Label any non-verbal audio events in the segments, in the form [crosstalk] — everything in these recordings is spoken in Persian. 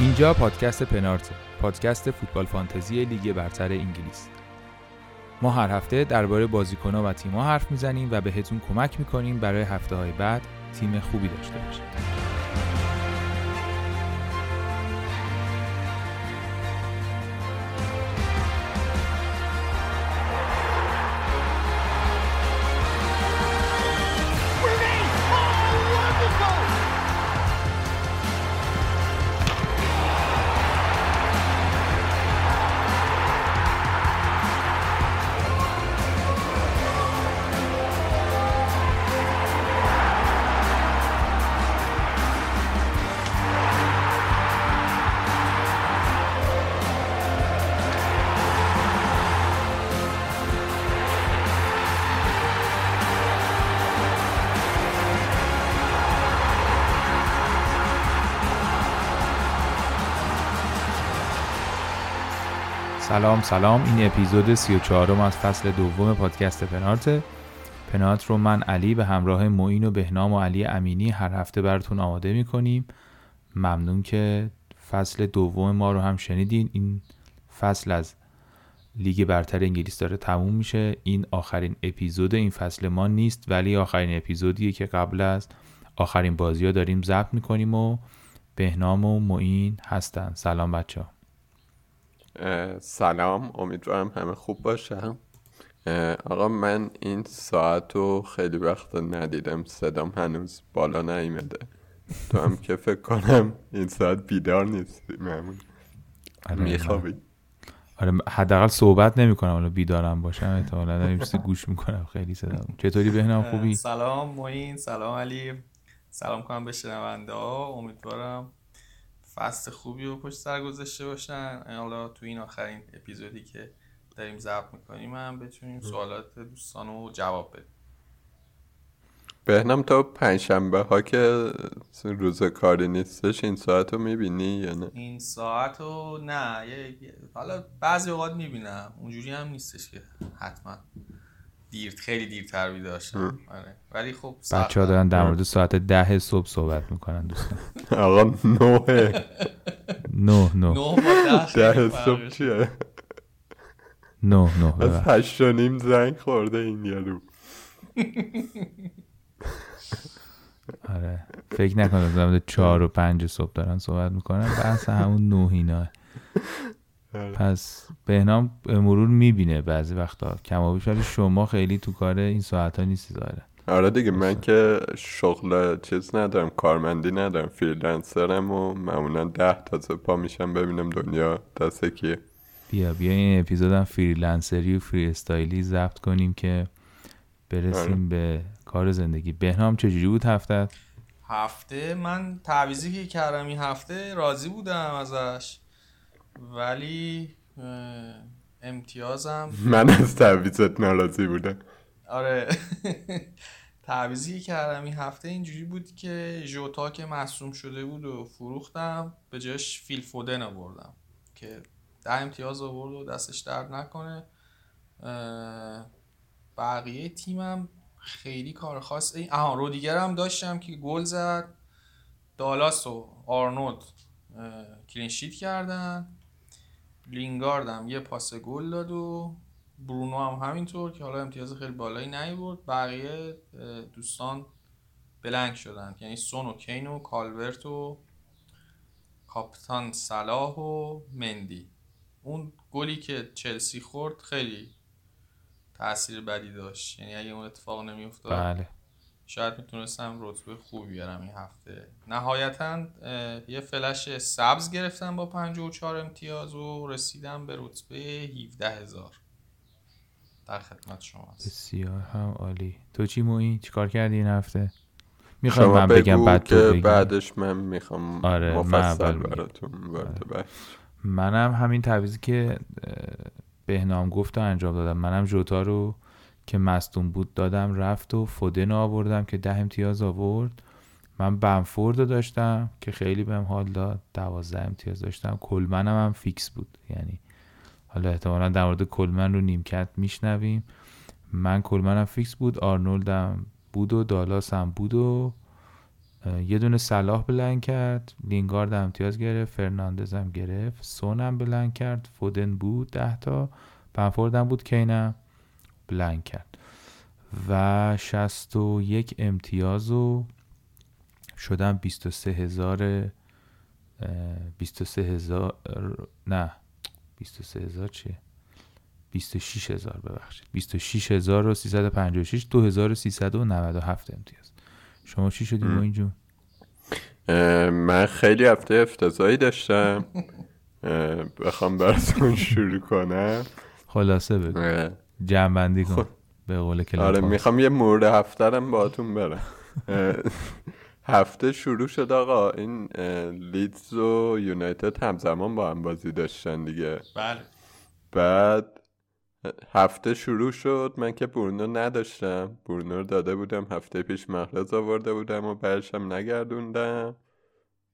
اینجا پادکست پنارت پادکست فوتبال فانتزی لیگ برتر انگلیس. ما هر هفته درباره بازیکنها و تیم‌ها حرف می‌زنیم و بهتون کمک می‌کنیم برای هفته های بعد تیم خوبی داشته باشید. سلام سلام. این اپیزود 34 م از فصل دوم پادکست پنارت. پنارت رو من علی به همراه معین و بهنام و علی امینی هر هفته براتون آماده می‌کنیم. ممنون که فصل دوم ما رو هم شنیدین. این فصل از لیگ برتر انگلیس داره تموم میشه. این آخرین اپیزود این فصل ما نیست ولی آخرین اپیزودیه که قبل از آخرین بازی ها داریم ضبط می‌کنیم و بهنام و معین هستن. سلام بچه ها. سلام امیدوارم همه خوب باشم آقا من این ساعت رو خیلی وقت ندیدم صدام هنوز بالا نیمده تو هم که فکر کنم این ساعت بیدار نیستی معمول آره میخوابی؟ آره. حداقل صحبت نمی‌کنم حالا بیدارم باشم احتمالاً دارم گوش می‌کنم. خیلی صدا چطوری بهنام خوبی؟ سلام موین سلام علی. سلام کنم به شنونده ها. امیدوارم فصل خوبی رو پشت سر گذاشته باشن. حالا تو این آخرین اپیزودی که داریم ضبط می‌کنیم هم بتونیم سوالات دوستان رو جواب بدیم. بهنم تا پنجشنبه ها که روز کاری نیستش این ساعت رو می‌بینی یا نه؟ این ساعت رو نه حالا بعضی اوقات می‌بینم. اونجوری هم نیستش که حتما. دیر خیلی دیرتر بیداشتم آره. ولی خب بچه ها دارن در مورد ساعت ده صبح صحبت می‌کنن دوستان. [laughs] آقا نوه. نه نه ده صبح چیه؟ نه نه از هشت و نیم زنگ خورده این یارو. [laughs] آره. فکر نکنم در چهار و پنج صبح دارن صحبت می‌کنن. بحث همون نه اینا. پس بهنام مرور می‌بینه بعضی وقتا. کمابیش ولی شما خیلی تو کار این ساعت ها نیستی داره آره دیگه من که شغل چیز ندارم کارمندی ندارم freelancer م و معمولا ده تازه پا میشم ببینم دنیا دست کیه. بیا بیا این اپیزودم freelancer ی و freestyle ی ضبط کنیم که برسیم آره. به کار زندگی. بهنام چجوری بود هفته هفته من تعویضی که کردم این هفته راضی بودم ازش. ولی امتیازم من از تعویزت ناراضی بودم. آره. [laughs] تعویزی کردم این هفته اینجوری بود که جوتا که مصوم شده بود و فروختم به جاش فیل فودن آوردم که ده امتیاز آورد و دستش درد نکنه. بقیه تیمم خیلی کار خاص. آها رو دیگرم داشتم که گل زد. دالاس و آرنولد clean sheet کردن. لینگاردم یه پاس گل داد و برونو هم همینطور که حالا امتیاز خیلی بالایی نیورد. بقیه دوستان blank شدن. یعنی سون و کین و کالورت و کاپیتان صلاح و مندی. اون گلی که چلسی خورد خیلی تاثیر بدی داشت. یعنی اگه اون اتفاق نمیافتاد بله. شاید می‌تونستم رتبه خوبی بیارم این هفته. نهایتا یه فلش سبز گرفتم با 54 امتیاز و رسیدم به رتبه 17 هزار. در خدمت شما بسیار هم عالی. تو چی موی چیکار کردی این هفته؟ می‌خوام من بگم بعد تو بگم. بعدش من می‌خوام آره مفصل براتون آره. منم همین تعویزی که بهنام گفت انجام دادم. منم جوتا رو که مستون بود دادم رفت و فودن آوردم که ده امتیاز آورد. من بمفورد داشتم که خیلی بهم حال داد. دوازده امتیاز داشتم. کلمنم هم fix بود. یعنی حالا احتمالا در مورد کلمن رو نیمکت میشنویم. من کلمنم fix بود آرنولدم بود و دالاس هم بود و یه دونه صلاح blank کرد. لینگارد امتیاز گرفت فرناندز هم گرفت. سون هم blank کرد. فودن بود ده تا. پنفورد هم بود کینم بلند کرد. و شست و یک امتیاز و شدن بیست و سه هزار بیست و سه هزار نه بیست و سه هزار چیه؟ 26 هزار ببخشید. 26 هزار و 356 2397 امتیاز. شما چی شدی با اینجور من خیلی هفته افتضایی داشتم. بخوام براتون [laughs] شروع کنم. خلاصه بگو. جمع کن. خب. به قول آره می‌خوام یه مورد هفترم باتون برم. هفته شروع شد آقا. این لیدز و یونایتد همزمان با هم بازی داشتن دیگه. بله. بعد هفته شروع شد. من که برونو نداشتم. برونو رو داده بودم. هفته پیش محرز آورده بودم و برشم نگردوندم.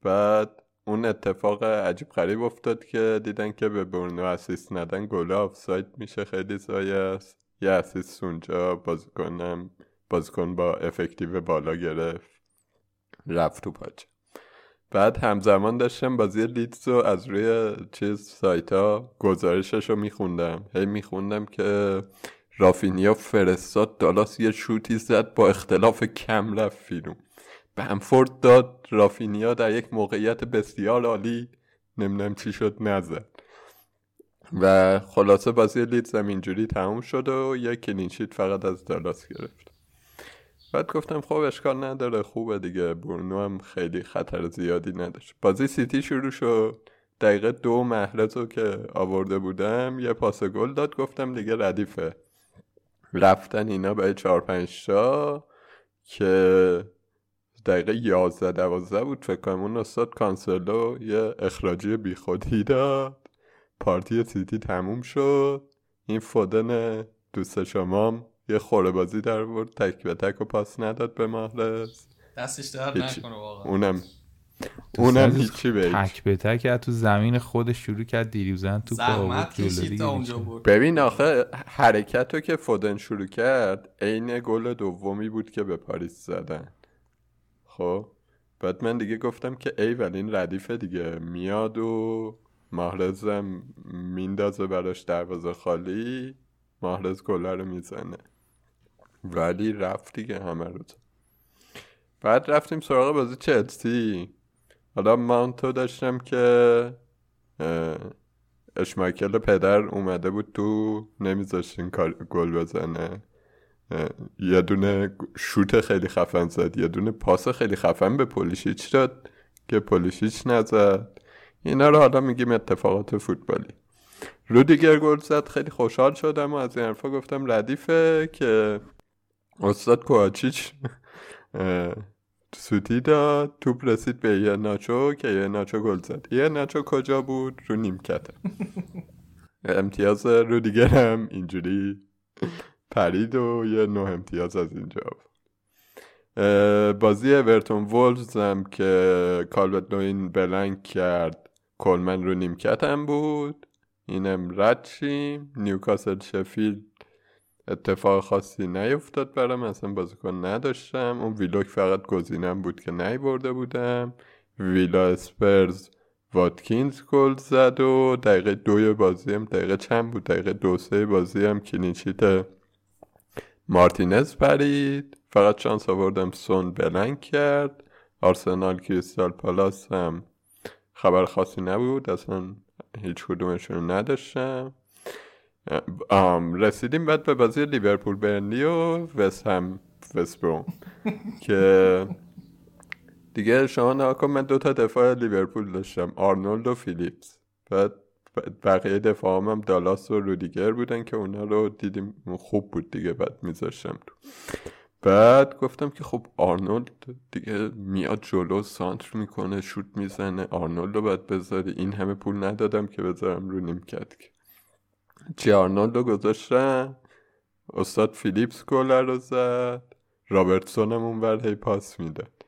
بعد اون اتفاق عجیب غریب افتاد که دیدن که به برونو assist ندن گل آفساید میشه. خیلی ضایع است. یه assist اونجا بازیکنم بازیکن با effective بالا گرفت. رفت تو پاچه بعد همزمان داشتم بازی لیدز رو از روی چیز سایت ها گزارشش رو میخوندم. هی میخوندم که رافینیا فرستاد دالاس یه شوتی زد با اختلاف کم رفت فیلم بمفورد داد. رافینیا در یک موقعیت بسیار عالی نمی‌دونم چی شد نزد. و خلاصه بازی لیدز هم اینجوری تموم شد و یک clean sheet فقط از دالاس گرفت. بعد گفتم خب اشکال نداره خوبه دیگه. برونو هم خیلی خطر زیادی نداشت. بازی سیتی شروع شد. دقیقه دو محرز رو که آورده بودم یه پاس گل داد. گفتم دیگه ردیفه. رفتن اینا به چهار پنج تا که دقیقه یازده دوازده بود. فکر کنم اون استاد کانسلو یه اخراجی بیخودی داد. پارتی سیتی تموم شد. این فودن دوست شمام یه خوره بازی در برد. تک به تک و پاس نداد به محرز دستش در نکنه واقعا. اونم اونم هیچی به تک به تک تو زمین خودش شروع کرد دیریوزن تو زحمت کشید تا اونجا بود. ببین آخه حرکت رو که فودن شروع کرد عین گل دومی بود که به پاریس زدن. خب بعد من دیگه گفتم که ای ولی این ردیفه دیگه میاد و محرزم میندازه براش دروازه خالی محرز گله رو می‌زنه. ولی رفت دیگه همه روز بعد رفتیم سراغ بازی چلسی. حالا مانتو داشتم که اشمایکل پدر اومده بود تو نمیذاشتین گل بزنه. یه دونه شوت خیلی خفن زد یه دونه پاس خیلی خفن به پولیشیچ داد که پولیشیچ نزد. اینا رو حالا میگیم اتفاقات فوتبالی. رودیگر گل زد خیلی خوشحال شدم و از این حرفا گفتم ردیفه که استاد کوچیچ سوتی داد توپ رسید به یه ناچو که یه ناچو گل زد. یه ناچو کجا بود؟ رو نیمکت. [laughs] امتیاز رو دیگر هم اینجوری. پرید و یه نه امتیاز از اینجا بازی اورتون وولز هم که کالبت نوین بلنگ کرد کلمن رو نیمکت هم بود. اینم رد شیم. نیوکاسل شفیلد اتفاق خاصی نیفتاد برام اصلا بازیکن نداشتم. اون ویلوک فقط گزینم بود که نی برده بودم. ویلا اسپرز واتکینز گل زد و دقیقه دوی بازی هم دقیقه چند بود؟ دقیقه دو سه بازی هم clean sheet مارتینز پرید فقط شانس آوردم سون blank کرد. آرسنال کریستال پالاس هم خبر خاصی نبود. اصلا هیچ کدومشون نداشتم. رسیدیم بعد به بازی لیورپول برنلی و وست هم وست [laughs] که دیگه شما ناکن من دو تا دفاع لیورپول داشتم. آرنولد و فیلیپس. بعد بقیه دفاع هم, هم دالاس و رودیگر بودن که اونا رو دیدیم خوب بود دیگه بعد میذاشتم تو بعد گفتم که خب آرنولد دیگه میاد جلو سانتر می‌کنه شوت می‌زنه آرنولد رو باید بذاری. این همه پول ندادم که بذارم رو نیمکت که. چی آرنولد رو گذاشتن؟ استاد فیلیپس گل رو زد. رابرتسون هم اونور هی پاس می‌داد.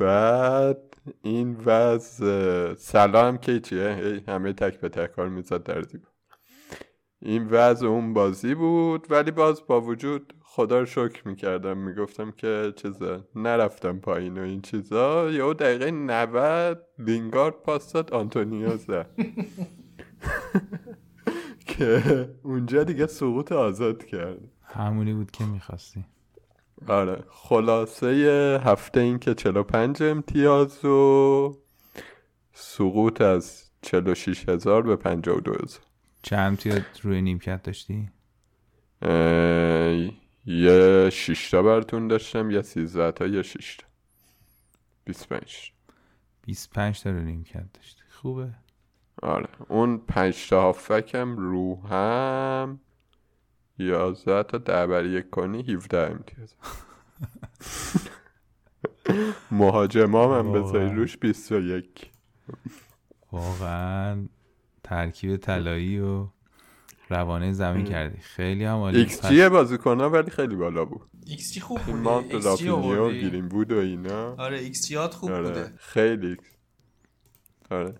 بعد این وضع. سلام که چیه همه تک به تک کار می‌زد در زیبا. این وضع اون بازی بود ولی باز با وجود خدا رو شکر می‌کردم. می‌گفتم که چیزا نرفتم پایین و این چیزا. یا دقیقه 90 لینگارد پاس آنتونیو زد. [laughs] که اونجا دیگه سقوط آزاد کرد. همونی بود که می‌خواستی. آره. خلاصه هفته این که 45 امتیاز و سقوط از 46 هزار به 52 هزار. چند امتیاز روی نیمکت داشتی؟ یه شیشتا براتون داشتم یه سیزده تا یه شیشتا 25 25 تا روی نیمکت داشتی. خوبه. آره. اون پنج تا رو هم یازده تا ده بر یک کنی 17 امتیاز. [laughs] مهاجمام هم بذاری واقعا. روش 21 واقعا ترکیب طلایی و روانه زمین کردی. خیلی هم عالی. ایکس جی بازیکن ها ولی خیلی بالا بود. ایکس جی خوب بوده مانت ایکس جی رافینیو آوردی. گیریم بود و اینا. آره ایکس جی هات خوب آره. بوده. خیلی. آره.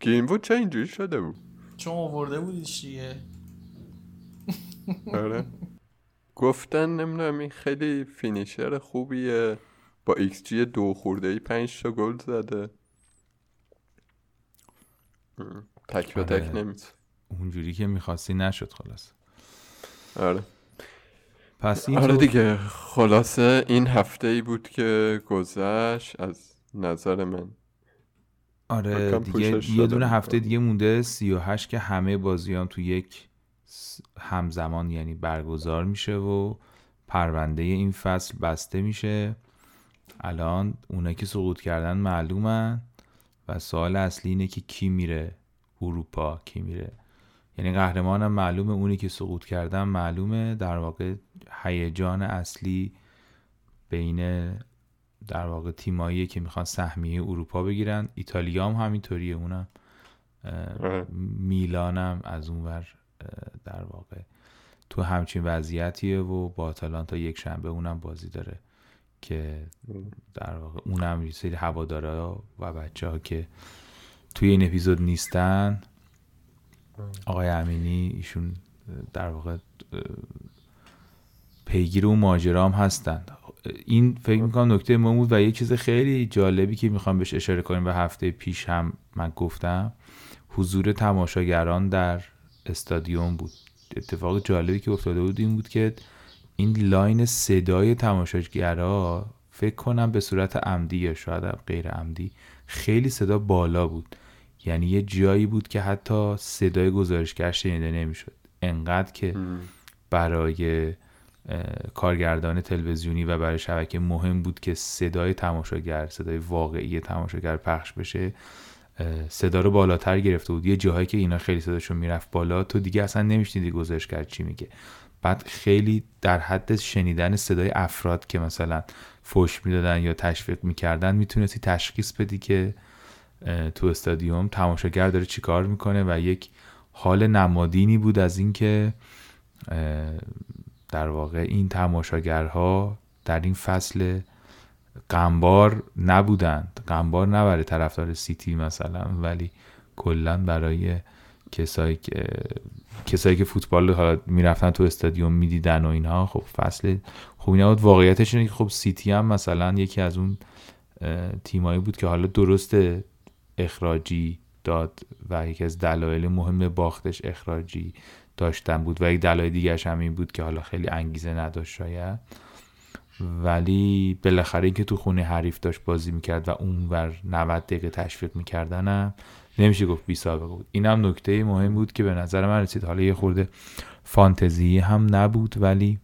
گیریم بود چه اینجوری شده بود؟ چون آورده بودیش دیگه. [laughs] آره. گفتن نمی‌دونم این خیلی finisher خوبیه. با ایکس جی دو خورده ای پنج تا گل زده. تک به تک آره. نمیشه اونجوری که می‌خواستی نشد خلاص. آره. پس این آره دیگه خلاصه این هفته ای بود که گذشت از نظر من. آره دیگه یه دونه. هفته دیگه مونده 38 که همه بازیان تو یک همزمان یعنی برگزار میشه و پرونده این فصل بسته میشه. الان اونایی که سقوط کردن معلومن و سوال اصلی اینه که کی میره اروپا کی میره. یعنی قهرمانم معلومه اونی که سقوط کردن معلومه. در واقع هیجان اصلی بین در واقع تیمایی که می‌خوان سهمیه اروپا بگیرن. ایتالیا هم همینطوریه اونم. میلانم از اونور در واقع تو همچین وضعیتیه و با آتالانتا یک شنبه اونم بازی داره که در واقع اونم یه سری هوادارا و بچه ها که توی این اپیزود نیستن آقای امینی ایشون در واقع پیگیر اون ماجرا هم هستند. این فکر می‌کنم نکته مهم بود و یه چیز خیلی جالبی که می‌خوام بهش اشاره کنیم و هفته پیش هم من گفتم حضور تماشاگران در استادیوم بود. اتفاق جالبی که افتاده بود این بود که این لاین صدای تماشاگرها فکر کنم به صورت عمدی یا شاید غیر عمدی خیلی صدا بالا بود. یعنی یه جایی بود که حتی صدای گزارشگر شنیده نمی‌شد. انقدر که برای کارگردان تلویزیونی و برای شبکه مهم بود که صدای تماشاگر صدای واقعی تماشاگر پخش بشه. صدا رو بالاتر گرفته بود. یه جاهایی که اینا خیلی صداشون می‌رفت بالا تو دیگه اصلا نمیشنیدی گزارشگر چی میگه. بعد خیلی در حد شنیدن صدای افراد که مثلا فوش می‌دادن یا تشویق می‌کردن می‌تونستی تشخیص بدی که تو استادیوم تماشاگر داره چیکار می‌کنه و یک حال نمادینی بود از اینکه در واقع این تماشاگرها در این فصل غمبار نبودند. غمبار نه برای طرفدار سیتی مثلا ولی کلا برای کسایی که کسایی که فوتبال حالا می‌رفتن تو استادیوم می‌دیدن و اینها. خب فصل خوبی نبود. واقعیتش اینه که خب سیتی هم مثلا یکی از اون تیمایی بود که حالا درست اخراجی داد و یکی از دلایل مهم باختش اخراجی داشتن بود و یک دلایل دیگرش هم این بود که حالا خیلی انگیزه نداشت شاید. ولی بالاخره اینکه تو خونه حریف داشت بازی می‌کرد و اونور 90 دقیقه تشویق میکردنم نمیشه گفت بی سابقه بود. اینم نکته مهم بود که به نظر من رسید. حالا یه خورده فانتزی هم نبود ولی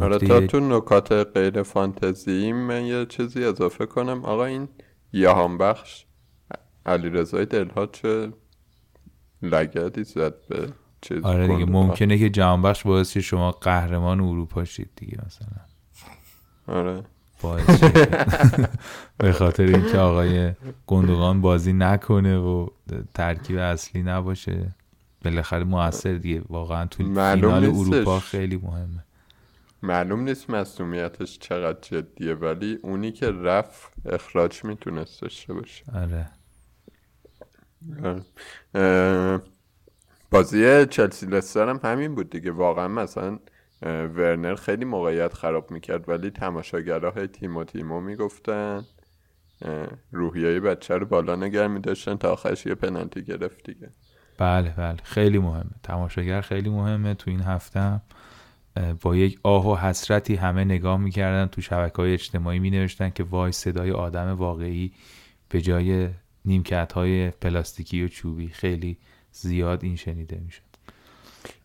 آره نکته- تا تو نکات غیر فانتزی من یه چیزی اضافه کنم. آقا این یهان بخش علی رضای دلها چه لگدی زد به چیز آره دیگه کن. ممکنه که جهانبخش باعث شه شما قهرمان اروپا شید دیگه مثلا. آره. باعث شه. [laughs] به خاطر اینکه آقای گندوقان بازی نکنه و ترکیب اصلی نباشه. بالاخره موثر دیگه. واقعا تو فینال. اروپا خیلی مهمه. معلوم نیست مسئولیتش چقدر جدیه ولی اونی که رفت اخراج می‌تونست داشته باشه. آره. بازی چلسی لستر هم همین بود دیگه. واقعا مثلا ورنر خیلی موقعیت خراب می‌کرد ولی تماشاگرها تیم و تیمو می‌گفتن روحیه بچه رو بالا نگر میداشتن تا آخرش یه پنالتی گرفت دیگه. بله بله. خیلی مهمه. تماشاگر خیلی مهمه. تو این هفته با یک آه و حسرتی همه نگاه می‌کردن. تو شبکه های اجتماعی می نوشتن که وای صدای آدم واقعی به جای نیمکت های پلاستیکی و چوبی. خیلی زیاد این شنیده می‌شد.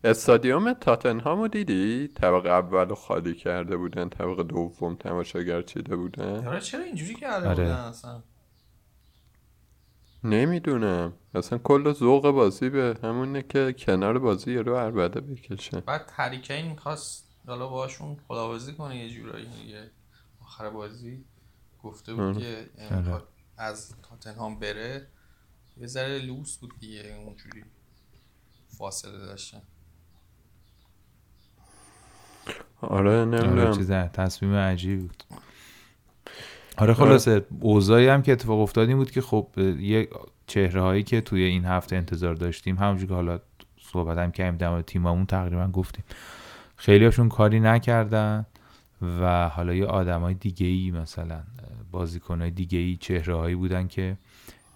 استادیوم تاتنهامو دیدی؟ طبق اول خالی کرده بودن طبق دوم تماشاگر چیده بودن. آره چرا اینجوری کرده آره. بودن اصلا؟ نمی‌دونم. اصلا کل ذوق بازی به همونه که کنار بازی رو عربده بکشه. بعد هریکین می‌خواست حالا باشون خداوزی کنه یه جورایی دیگه. آخر بازی گفته بود که آره. از تاتنهام بره. یه ذره لوس بود دیگه اونجوری. فاصله داشتن. آره نمی‌دونم. آره تصمیم عجیب بود. آره خلاصه اوضاعی هم که اتفاق افتاد بود که خب یه چهره هایی که توی این هفته انتظار داشتیم همونجور که حالا صحبت هم کردیم در تیممون تقریبا گفتیم. خیلی هاشون کاری نکردن و حالا یه آدم های دیگه ای مثلا بازیکن های دیگه ای چهره هایی بودن که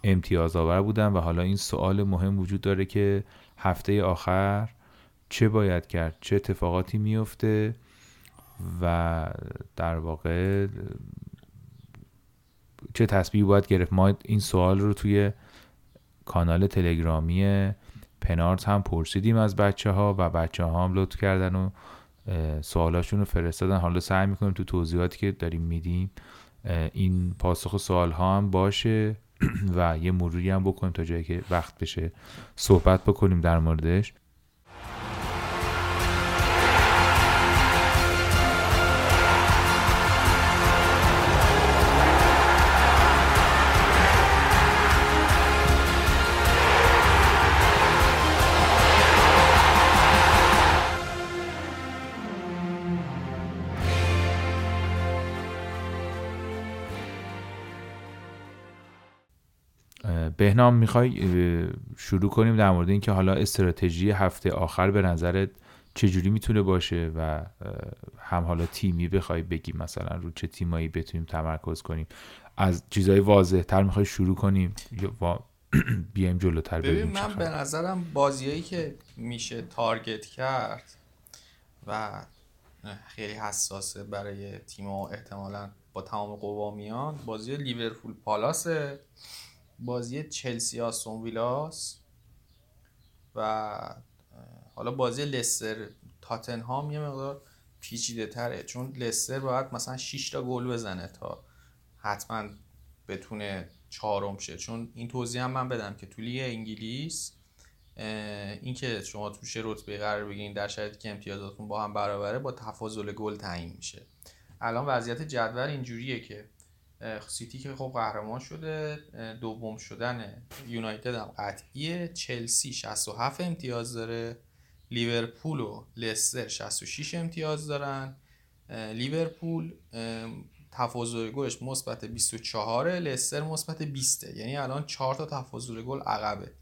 امتیاز آور بودن و حالا این سوال مهم وجود داره که هفته آخر چه باید کرد چه اتفاقاتی میفته و در واقع چه تصمیمی باید گرفت. ما این سوال رو توی کانال تلگرامی پنارت هم پرسیدیم از بچه ها و بچه ها هم لطف کردن و سوالاشون رو فرستادن. حالا سعی می‌کنیم تو توضیحاتی که داریم میدیم این پاسخ سوال ها هم باشه. [clears throat] و یه مروری هم بکنیم تا جایی که وقت بشه صحبت بکنیم در موردش. بهنام می‌خوای شروع کنیم در مورد اینکه حالا استراتژی هفته آخر به نظرت چجوری می‌تونه باشه و هم حالا تیمی بخوای بگی مثلا رو چه تیمایی بتونیم تمرکز کنیم. از چیزای واضح تر می‌خوای شروع کنیم یا [clears throat] بیایم جلوتر ببین من به نظرم بازیایی که میشه تارگت کرد و خیلی حساسه برای تیم و احتمالا با تمام قوا میان بازی لیورپول پالاسه بازی چلسی آستون ویلاس و حالا بازی لستر تاتنهام یه مقدار پیچیده تره. چون لستر باید مثلا 6 تا گل بزنه تا حتما بتونه چهارم شه. چون این توضیح هم من بدم که تو لیگ انگلیس اینکه شما توش رتبه قرار بگیرین در شرایطی که امتیازاتون با هم برابره با تفاضل گل تعیین میشه. الان وضعیت جدول اینجوریه که سیتی که خب قهرمان شده دوم شدن یونایتد هم قطعیه. چلسی 67 امتیاز داره. لیورپول و لستر 66 امتیاز دارن. لیورپول تفاضل گلش مثبت 24 لستر مثبت 20 یعنی الان 4 تا تفاضل گل عقبه.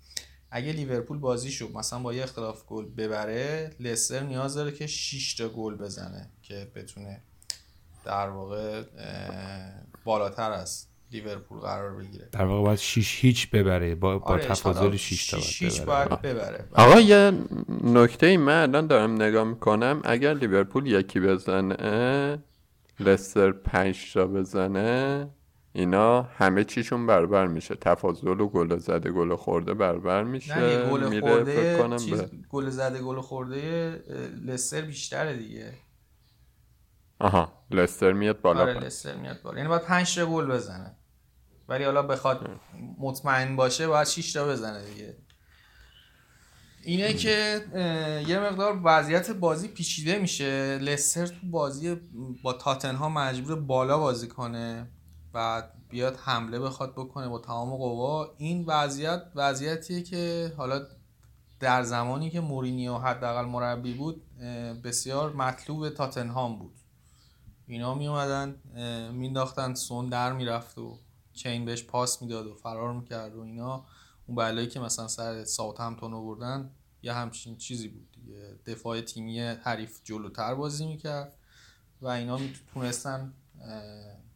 اگه لیورپول بازی شد مثلا با یه اختلاف گل ببره لستر نیاز داره که 6 تا گل بزنه که بتونه در واقع بالاتر از لیورپول قرار بگیره. در واقع باید 6 هیچ ببره با, با آره تفاضل 6 تا باید, باید ببره. آقا یه نکته ای من الان دارم نگاه می‌کنم. اگر لیورپول یکی بزنه لستر 5 تا بزنه اینا همه چیشون برابر میشه. تفاضل و گل زده گل خورده برابر میشه. نه گل خورده چیز... گل زده گل خورده لستر بیشتره دیگه. آها. لستر میاد بالا. آره لستر میاد بالا. یعنی باید 5 تا گل بزنه. ولی حالا بخواد مطمئن باشه باید 6 تا بزنه دیگه. اینه که یه مقدار وضعیت بازی پیچیده میشه. لستر تو بازی با تاتنها مجبور بالا بازی کنه و بیاد حمله بخواد بکنه با تمام قوا. این وضعیت وضعیتیه که حالا در زمانی که مورینیو حداقل مربی بود بسیار مطلوب تاتنهام بود. اینا می اومدن مینداختن سون در می‌رفت و کین بهش پاس می‌داد و فرار می‌کرد و اینا. اون بلایی که مثلا سر ساوت همتون آوردن یه همچین چیزی بود دیگه. دفاع تیمی حریف جلوتر بازی می‌کرد و اینا می‌تونستن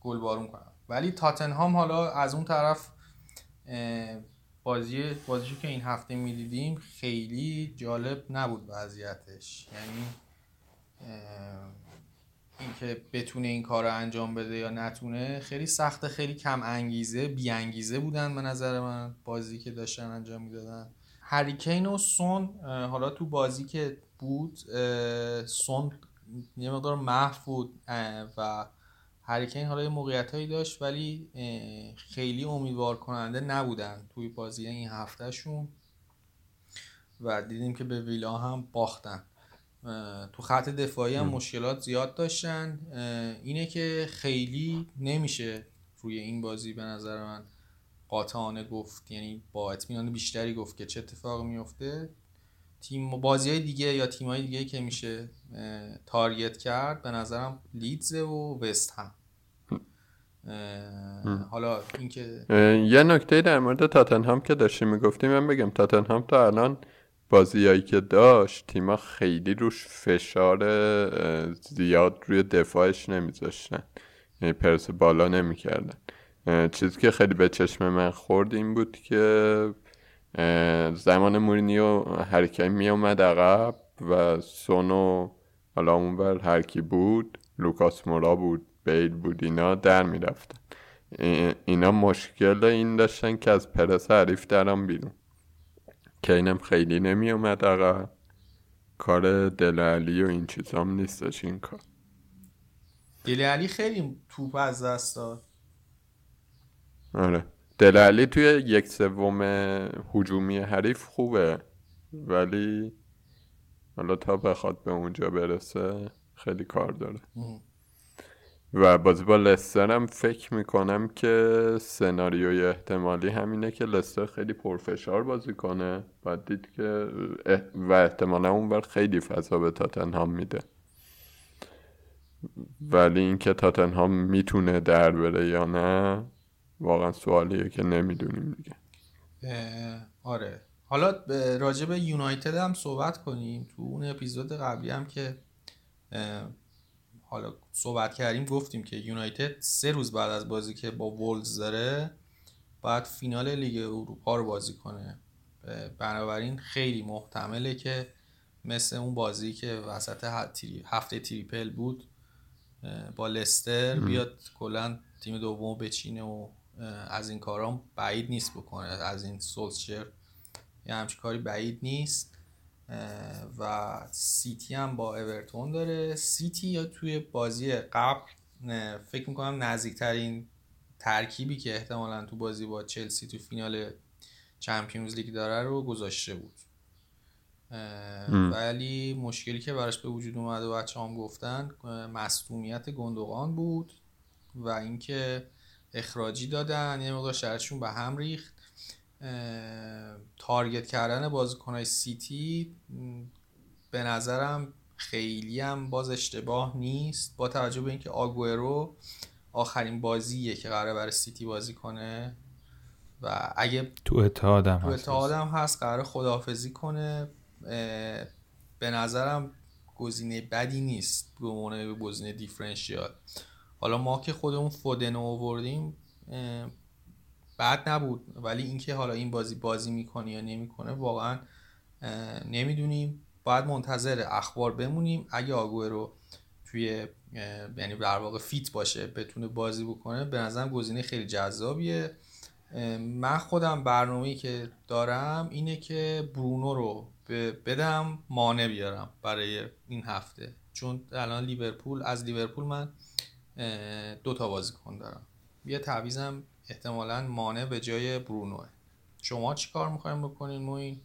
گل بارون کنن. ولی تاتنهام حالا از اون طرف بازی بازیشو که این هفته می‌دیدیم خیلی جالب نبود وضعیتش. یعنی اینکه بتونه این کار رو انجام بده یا نتونه خیلی سخته خیلی کم انگیزه بی انگیزه بودن به نظر من بازی که داشتن انجام می‌دادن. هریکین و سون حالا تو بازی که بود سون یه مقدار محو بود و هریکین حالا یه موقعیت هایی داشت ولی خیلی امیدوار کننده نبودن توی بازی این هفتهشون و دیدیم که به ویلا هم باختن. تو خط دفاعی هم مشکلات زیاد داشتن. اینه که خیلی نمیشه روی این بازی به نظر من قاطعانه گفت. یعنی با اطمینان بیشتری گفت که چه اتفاقی میفته. تیم بازی های دیگه یا تیم های دیگه که میشه تارگت کرد به نظرم لیدز و وست هم. حالا اینکه یه نکته در مورد تاتنهام که داشتیم می‌گفتیم من بگم تاتنهام تا الان بازیایی که داشت تیما خیلی روش فشار زیاد روی دفاعش نمیذاشتن. یعنی پرس بالا نمی‌کردن. چیزی که خیلی به چشم من خورد این بود که زمان مورینیو هرکی می اومد عقب و سونو حالا اونور هرکی بود لوکاس مورا بود بیل بود اینا در می‌رفتن. اینا مشکل این داشتن که از پرس حریف درم بیرون. که اینم خیلی نمی اومد عقب کار دلالی و این چیزام نیستش این کار. دلالی خیلی توپ از دست داد. آره. دلالی توی یک سوم هجومی حریف خوبه ولی حالا تا بخواد به اونجا برسه خیلی کار داره. و بازی با لستر هم فکر می‌کنم که سناریوی احتمالی همینه که لستر خیلی پرفشار بازی کنه. باید دید که و احتمالا اون بر خیلی فضا به تاتنهام میده. ولی اینکه تاتنهام می‌تونه در بره یا نه واقعا سوالیه که نمی‌دونیم دیگه. آره. حالا راجع به یونایتد هم صحبت کنیم. تو اون اپیزود قبلی هم که حالا صحبت کردیم گفتیم که یونایتد سه روز بعد از بازی که با وولز داره باید فینال لیگ اروپا رو بازی کنه. بنابراین خیلی محتمله که مثل اون بازی که وسط هفته تریپل بود با لستر بیاد کلا تیم دوم بچینه و از این کارام بعید نیست بکنه از این سولشر یه همچین کاری بعید نیست. و سیتی هم با اورتون داره. سیتی یا توی بازی قبل فکر می‌کنم نزدیکترین ترکیبی که احتمالا تو بازی با چلسی تو فینال چمپیونز لیگ داره رو گذاشته بود. ولی مشکلی که براش به وجود اومده و بچه ها هم گفتن مصدومیت گوندوغان بود و اینکه اخراجی دادن یه مقدار شرایطشون به هم ریخت. target کردن بازیکنهای سیتی به نظرم خیلی هم باز اشتباه نیست. با توجه به اینکه آگورو آخرین بازیه که قراره برای سیتی بازی کنه و اگه تو اتحادم تو اتحادم هست قراره خداحافظی کنه. به نظرم گزینه بدی نیست به عنوان گزینه differential. حالا ما که خودمون فودن آوردیم بد نبود. ولی اینکه حالا این بازی بازی می‌کنه یا نمی‌کنه واقعا نمی‌دونیم. باید منتظر اخبار بمونیم. اگه آگوه رو توی یعنی در واقع فیت باشه بتونه بازی بکنه به نظرم گزینه خیلی جذابیه. من خودم برنامه‌ای که دارم اینه که برونو رو بدم مانع بیارم برای این هفته. چون الان لیورپول از لیورپول من دو تا بازیکن دارم. یه تعویزم احتمالا مانع به جای برونوه. شما چی کار می‌خوایم بکنین موین؟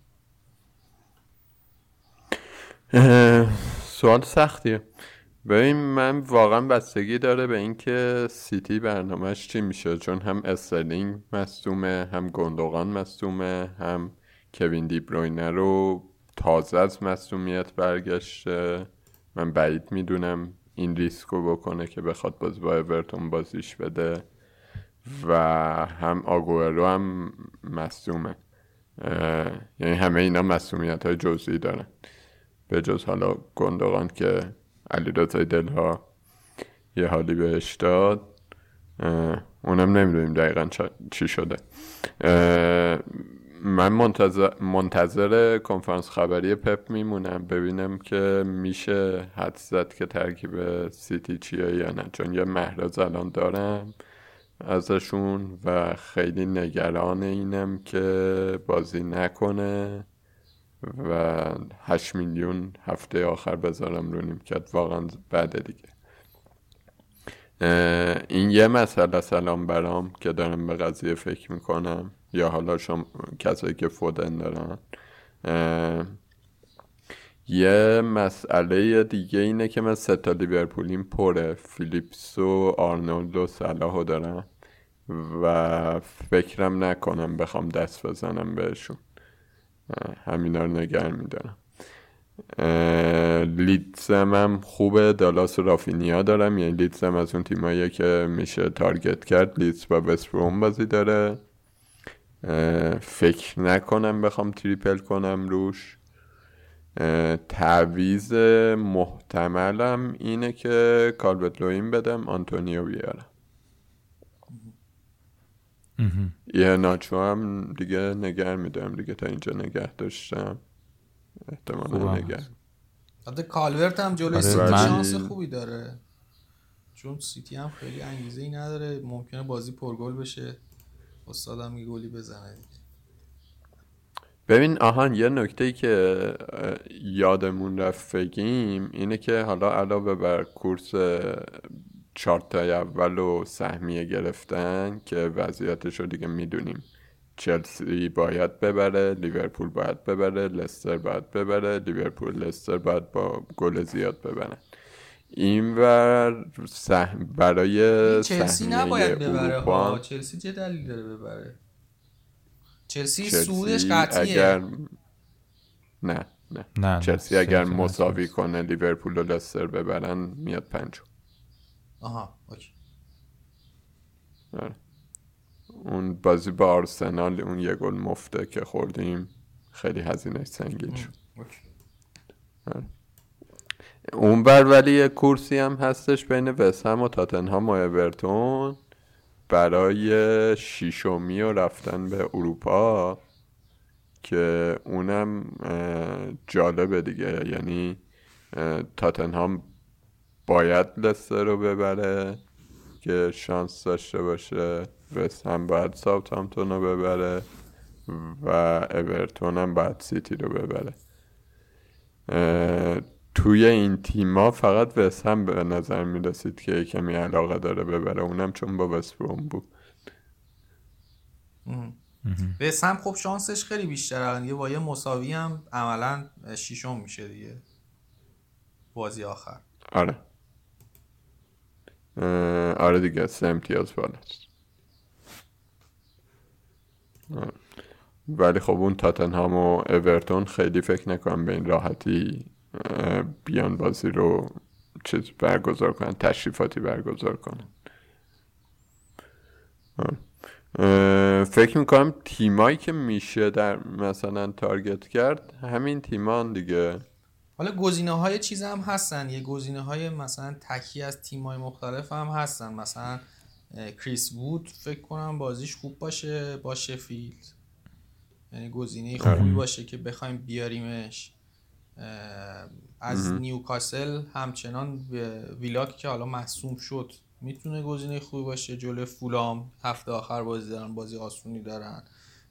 سوال سختیه. ببین من واقعا بستگی داره به اینکه سیتی برنامهش چی میشه. چون هم استرلینگ مصدومه هم گندوغان مصدومه هم کوین دیبروینه رو تازه از مصدومیت برگشته. من بعید می‌دونم این ریسکو بکنه که بخواد باز با اورتون بازیش بده. و هم آگوئرو هم مصدومه. یعنی همه اینا مصدومیت های جزئی دارن. به جز حالا گوندوغان که علی رضای دلها یه حالی بهش داد اونم نمی‌دونیم دقیقا چی شده. من منتظر, منتظر کنفرانس خبری پپ میمونم ببینم که میشه حدس زد که ترکیب سیتی چیه یا نه. چون یه محرز الان دارم. ازشون و خیلی نگران اینم که بازی نکنه و هشت میلیون هفته آخر بذارم رو نیمکت. واقعا بعد دیگه. این یه مسئله. سلام برام که دارم به قضیه فکر می‌کنم. یا حالا شما کسایی که فودن دارن. یه مسئله دیگه اینه که من ستا لیورپولیم پره فیلیپس و آرنولد و صلاح دارم و فکرم نکنم بخوام دست بزنم بهشون. همینا رو نگر میدارم. لیدزم هم خوبه. دالاس و رافینیا دارم. یعنی لیدزم از اون تیمایی که میشه target کرد لیدز با وستبروم بازی داره. فکر نکنم بخوام triple کنم روش. تعویز محتملم اینه که کالورت لوین بدم آنتونیو بیارم. ایهناچو هم دیگه نگه میدارم دیگه تا اینجا نگه داشتم. احتمالا نگر حتی کالورت هم جلوی آره، سیتی شانس خوبی داره. چون سیتی هم خیلی انگیزه ای نداره. ممکنه بازی پرگل بشه. استادم یه گلی بزنه. ببین آهان یه نکته ای که یادمون رفت بگیم اینه که حالا علاوه بر کورس چارتای اول و سهمیه گرفتن که وضعیتش رو دیگه می‌دونیم. چلسی باید ببره لیورپول باید ببره لستر باید ببره لیورپول لستر باید با گل زیاد ببرن این ور برای چلسی نباید ببره ها. چلسی چه دلیل داره ببره؟ چلسی, سودش قطعیه. اگر... نه نه, نه چلسی اگر مساوی کنه لیورپول و لستر ببرن میاد پنجم آها اوکی. آره. اون بازی با آرسنال اون یه گل مفته که خوردیم خیلی هزینه سنگین شد. آره. اون بر ولی یه کورسی هم هستش بین وسهم و تاتنهام و اورتون. برای شیشومی و رفتن به اروپا که اونم جالبه دیگه. یعنی تاتنهام باید لستر رو ببره که شانس داشته باشه. وست هم باید ساوت همتون رو ببره و اورتون هم باید سیتی رو ببره. توی این تیما فقط وست هم به نظر می رسید که کمی علاقه داره ببره. اونم چون با وست بود. وست هم خب شانسش خیلی بیشتره یه با یه مساوی هم عملا شیشم میشه دیگه. بازی آخر. آره. آره دیگه سه امتیاز بالاست ولی خب اون تاتنهام و اورتون خیلی فکر نکنم به این راحتی بیان بازی رو چیز برگزار کنن تشریفاتی برگزار کنن. فکر می‌کنم تیمایی که میشه در مثلا تارگت کرد همین تیمان دیگه. حالا گزینه های چیز هم هستن. یه گزینه های مثلا تکی از تیم های مختلف هم هستن. مثلا کریس وود فکر کنم بازیش خوب باشه با شفیلد. یعنی گزینه خوبی آره. باشه که بخوایم بیاریمش. از نیوکاسل همچنان ویلاک که حالا محسوم شد می‌تونه گزینه خوبی باشه. جلو فولام هفته آخر بازی دارن بازی آسونی دارن.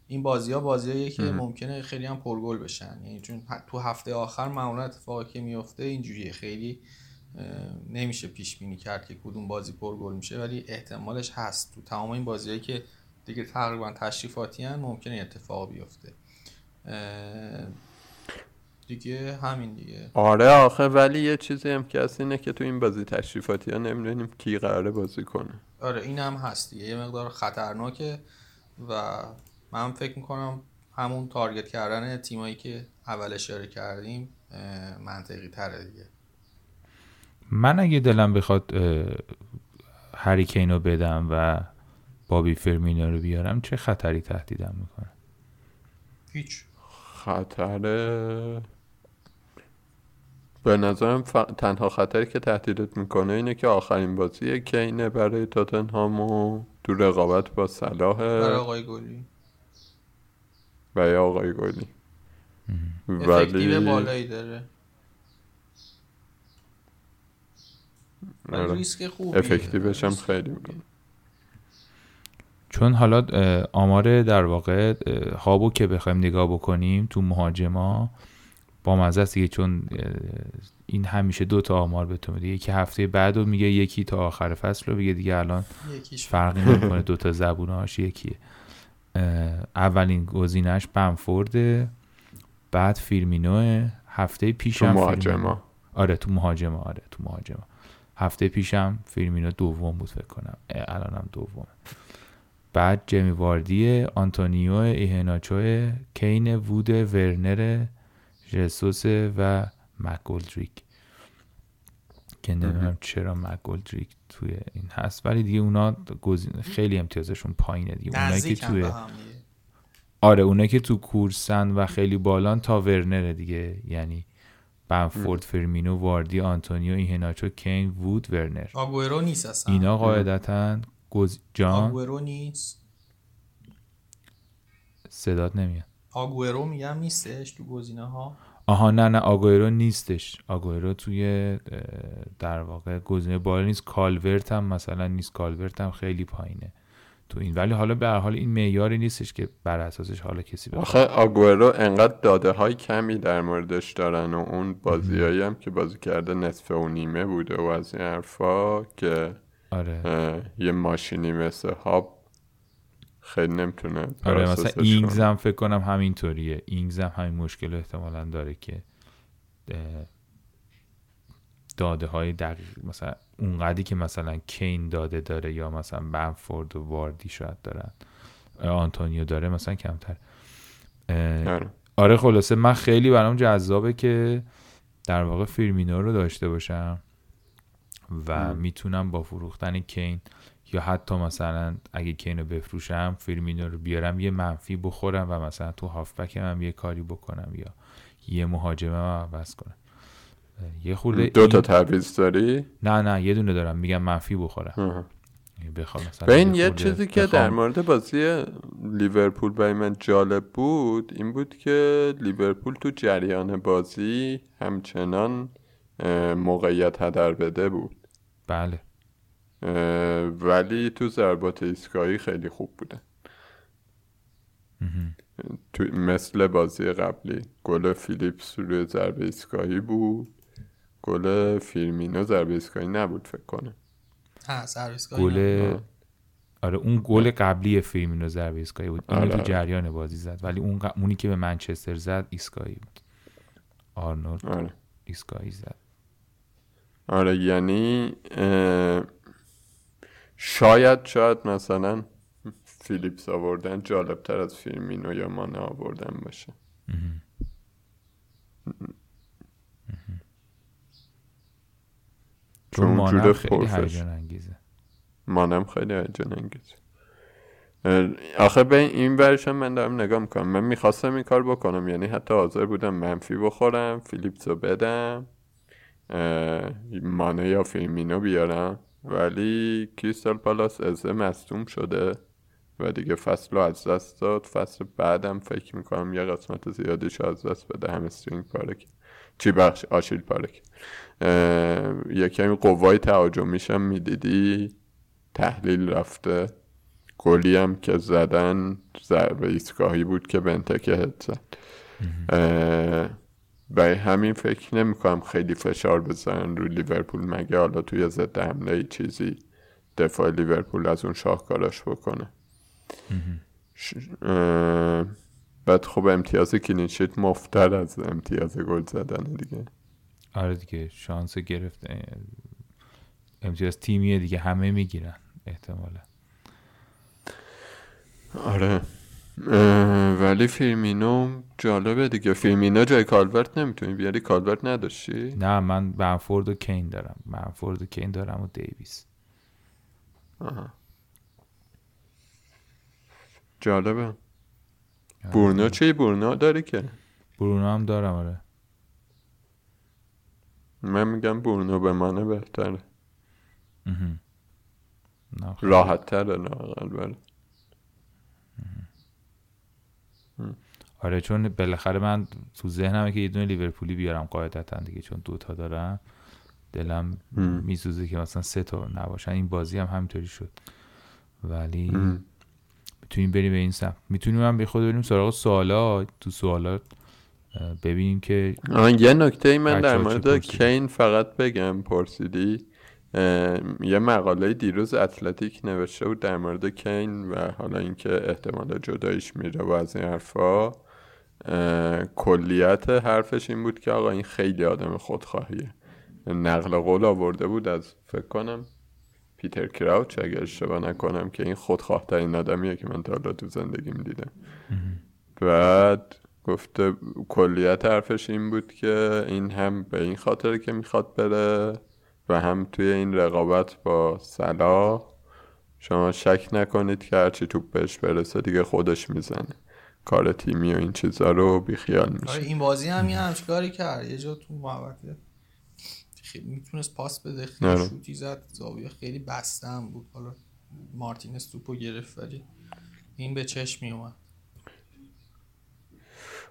این بازی ها بازی که ممکنه خیلی هم پرگل بشن. یعنی چون تو هفته آخر معمولا اتفاقی که میفته اینجوریه. خیلی نمیشه پیش بینی کرد که کدوم بازی پرگل میشه ولی احتمالش هست. تو تمام این بازیهایی که دیگه تقریبا تشریفاتی هن ممکنه اتفاق بیفته. دیگه همین دیگه. آره آخه ولی یه چیزی هم که هست اینه که تو این بازی تشریفاتی ها نمی‌دونیم کی قراره بازی کنه. آره این هم هست دیگه. یه مقدار خطرناکه و من فکر می‌کنم همون تارگت کردن تیمایی که اول اشاره کردیم منطقی تره دیگه. من اگه دلم بخواد هریکینو بدم و بابی فرمینو رو بیارم چه خطری تهدیدم می‌کنه؟ هیچ. خطر به نظرم ف... تنها خطری که تهدیدت می‌کنه اینه که آخرین بازی کینه برای تاتنهام و تو رقابت با صلاح برای آقای گلی. برای آقای گلی. افکتیو بالایی داره. ولی آره. ریسک افکتیوش هم خیلی. می‌کنه. چون حالا آمار در واقع هابو که بخوایم نگاه بکنیم تو مهاجما با مزه است دیگه چون این همیشه دو تا آمار به تو میده. یکی هفته بعد رو میگه یکی تا آخر فصل رو بگه دیگه الان فرقی نمی‌کنه. دو تا زبونهاش یکیه. اولین گزینش بمفورده بعد فیرمینو هفته تو پیشم فیرمینو مهاجما آره تو مهاجما آره تو مهاجما هفته پیشم فیرمینو دوم بود فکر کنم. الانم دومه. بعد جمی واردی آنتونیو ایهناچو کین وود ورنر ژسوس و مکگولدریک که نمی‌دونم چرا مکگولدریک توی این هست. ولی دیگه اونا خیلی امتیازشون پایینه دیگه. اونایی که توی. آره اونایی که تو کورسن و خیلی بالان تا ورنره دیگه. یعنی بنفورد فرمینو واردی آنتونیو ایهناچو کین وود ورنر. آگورو نیست اصلا. اینا قاعدتا گز... جان؟ آگورو نیست. صدات نمیاد. آگورو میگم نیستش تو گزینه ها آها نه نه آگوئرو نیستش. آگوئرو توی در واقع گزینه بالا نیست. کالورت هم مثلا نیست. کالورت هم خیلی پایینه تو این. ولی حالا به هر حال این معیاری نیستش که بر اساسش حالا کسی بخواد. آخه آگوئرو انقدر داده های کمی در موردش دارن و اون بازیایی هم که بازی کرده نصف و نیمه بوده و از این حرفا که آره. یه ماشینی مثل هاب خیلی نمی‌تونه آره مثلا اینگز. هم فکر کنم همینطوریه اینگز هم همین مشکل احتمالا داره که داده های دقیق مثلا اونقدری که مثلا کین داده داره یا مثلا بمفورد و واردی شاید دارن آنتونیو داره مثلا کمتر آره. آره خلاصه من خیلی برام جذابه که در واقع فیرمینو رو داشته باشم و می‌تونم با فروختن کین یا حتی مثلا اگه کین رو بفروشم فیرمینو رو بیارم یه منفی بخورم و مثلا تو هافبکم هم یه کاری بکنم یا یه مهاجمه عوض کنم. یه خورده دو تا تعویض داری؟ نه نه یه دونه دارم. میگم منفی بخورم. بخوام مثلا به این یه چیزی که بخوام- در مورد بازی لیورپول برای من جالب بود این بود که لیورپول تو جریان بازی همچنان موقعیت هدر بده بود. بله. ولی تو ضربات ایستگاهی خیلی خوب بوده. مهم. تو مثل بازی قبلی گل فیلیپس روی ضربه ایستگاهی بود. گل فیرمینو ضربه ایستگاهی نبود فکر کنم. ها گل آره اون گل قبلی فیرمینو ضربه ایستگاهی بود. اینو آره، تو آره. جریان بازی زد. ولی اون ق- اونی که به منچستر زد ایستگاهی بود. آرنولد آره. ایستگاهی زد. آره یعنی اه، شاید شاید مثلا فیلیپس آوردن جالب تر از فیرمینو یا مانه آوردن باشه. چون مانم خیلی. هیجان انگیزه مانم خیلی هیجان انگیز اه، آخه به این ورش هم من دارم نگاه می‌کنم. من می‌خواستم این کار بکنم. یعنی حتی حاضر بودم منفی بخورم فیلیپس رو بدم مانه یا فیرمینو بیارم. ولی کریستال پالاس ازه مصدوم شده و دیگه فصل رو از دست داد. فصل بعدم فکر می‌کنم یه قسمت زیادیش از دست بده همسترینگ پاره کرد چی بخش؟ آشیل پاره اه، یه کمی قوای تهاجمیش هم می‌دیدی. تحلیل رفته. گلی هم که زدن ضربه ایستگاهی بود که بنتکه هد زد. برای همین فکر نمی کنم خیلی فشار بزنن رو لیورپول مگه حالا توی ضد حمله چیزی دفاع لیورپول از اون شاهکاراش بکنه. ش- اه، بعد خب امتیاز کلینشیت مفتر از امتیاز گل زدن دیگه. آره دیگه شانس گرفت امتیاز تیمیه دیگه همه می‌گیرن احتمالا. آره. ولی فیرمینو جالبه دیگه. فیرمینو جای کالورت نمی‌تونی بیاری کالورت نداشتی؟ نه من بنفورد و کین دارم. بنفورد و کین دارم و دیویس. آها. جالبه. برونو چی؟ برونو داری که؟ برونو هم دارم آره. من میگم برونو به مانه بهتره. نه، خب. راحت تره لااقل بله آره چون بالاخره من تو ذهنمه که یه دونه لیورپولی بیارم قاعدتا دیگه چون دوتا دارم دلم. میسوزه که مثلا سه تا نباشن این بازی هم همینطوری شد ولی ام. می‌تونیم بریم به این سمت می‌تونیم هم به خود بریم سراغ سوالات تو سوالات ببینیم که یه نکته ای من در مورد؟ کین فقط بگم پرسیدی یه مقاله دیروز اتلتیک نوشته بود در مورد کین و حالا اینکه احتمال جدایش میره و از این حرفا کلیت حرفش این بود که آقا این خیلی آدم خودخواهیه. نقل قول آورده بود از فکر کنم پیتر کراوچ اگر اشتباه نکنم که این خودخواه ترین آدمیه که من تا حالا تو زندگیم دیدم. بعد گفته کلیت حرفش این بود که این هم به این خاطر که می‌خواد بره و هم توی این رقابت با صلاح. شما شک نکنید که هرچی توپ بهش برسه دیگه خودش می‌زنه. کار تیمی و این چیزا رو بیخیال آره میشه این بازی هم یه همچین کاری کرد. یه جا تو محوطه خیلی می‌تونست پاس بده خیلی آره. شوتی زد. زاویه خیلی بسته هم بود. حالا مارتینز توپو گرفت ولی این به چشم می اومد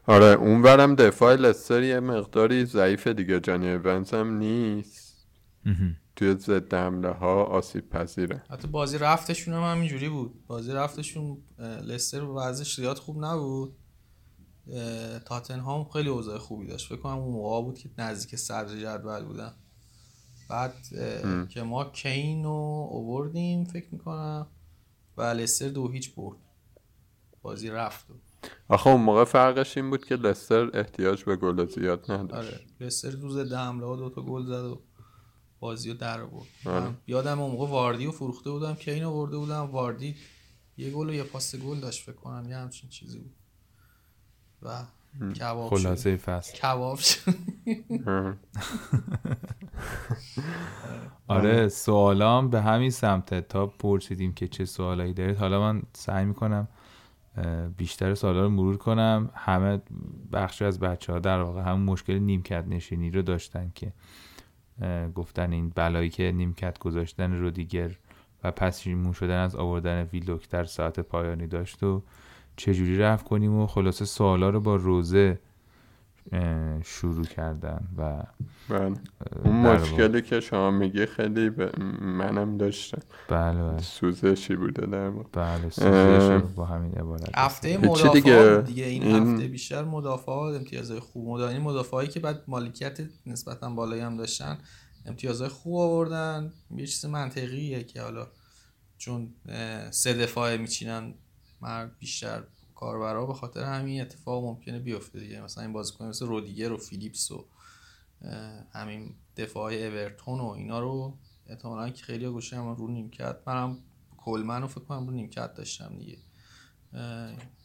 آره اونورم دفاع لستر یه مقداری ضعیف دیگه. جانی ایونز هم نیست. توی ضد حمله ها آسیب پذیره. حتی بازی رفتشون هم همینجوری بود. بازی رفتشون لستر وضعش زیاد خوب نبود. تاتنهام خیلی اوضاع خوبی داشت. فکر کنم اون موقع بود که نزدیک صدر جدول بودن. بعد اه، که ما کین رو اووردیم فکر می‌کنم. و لستر دو هیچ برد. بازی رفت. آخه اون موقع فرقش این بود که لستر احتیاج به گل زیاد نداشت. آره. لستر تو ضد حمله ها دو تا گل زد و بازی رو در آورد. آره. من یادم اون موقع واردی رو فروخته بودم که اینو برده بودم؟ واردی یه گل و یه پاس گل داشت فکر کنم یه همچین چیزی بود. و کباب خلاصه فصل. کباب. [laughs] آره سوالام به همین سمت. تا پرسیدیم که چه سوالایی دارید. حالا من سعی می‌کنم بیشتر سوالا رو مرور کنم. همه بخشی از بچه ها در واقع همون مشکل نیمکت نشینی رو داشتن که گفتن این بلایی که نیمکت گذاشتن رو دیگر و پشیمون شدن از آوردن ویلوک در ساعت پایانی داشت و چجوری رفت کنیم و خلاصه سوالا رو با روزه شروع کردن و بله. اون مشکلی که شما میگی خیلی به منم داشتم. بله بله. سوزشی بوده در. بله سوزش رو با همین عبارت هفته مدافع دیگه؟ دیگه این, این- هفته بیشتر مدافعات امتیازهای خوب. مدافع این مدافعایی که بعد مالکیت نسبتا بالایی هم داشتن امتیازهای خوب آوردن. یه چیز منطقیه که حالا چون سه دفاعه میچینن مرد بیشتر کاربرا به خاطر همین اتفاق ممکنه بیفته دیگه. مثلا این بازیکن مثل رودیگر و فیلیپس و همین دفاع اورتون و اینا رو احتمالا که خیلی گوشه هم رو نیمکت منم کلمن رو فکر کنم رو نیمکت داشتم دیگه.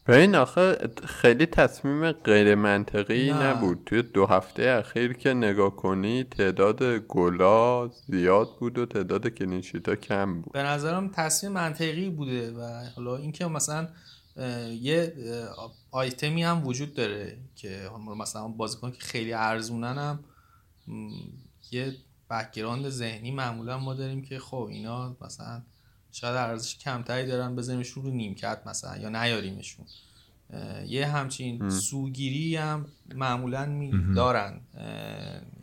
این آخه خیلی تصمیم غیر منطقی نه. نبود. توی دو هفته اخیر که نگاه کنی تعداد گلا زیاد بود و تعداد clean sheet ا کم بود. به نظرم تصمیم منطقی بوده و حالا اینکه مثلا یه آیتمی هم وجود داره که مثلا بازیکن که خیلی ارزونن هم یه background ذهنی معمولا ما داریم که خب اینا مثلا شاید ارزش کمتری دارن بزنیمشون رو نیمکت مثلا یا نیاریمشون. یه همچین سوگیری هم معمولا می دارن.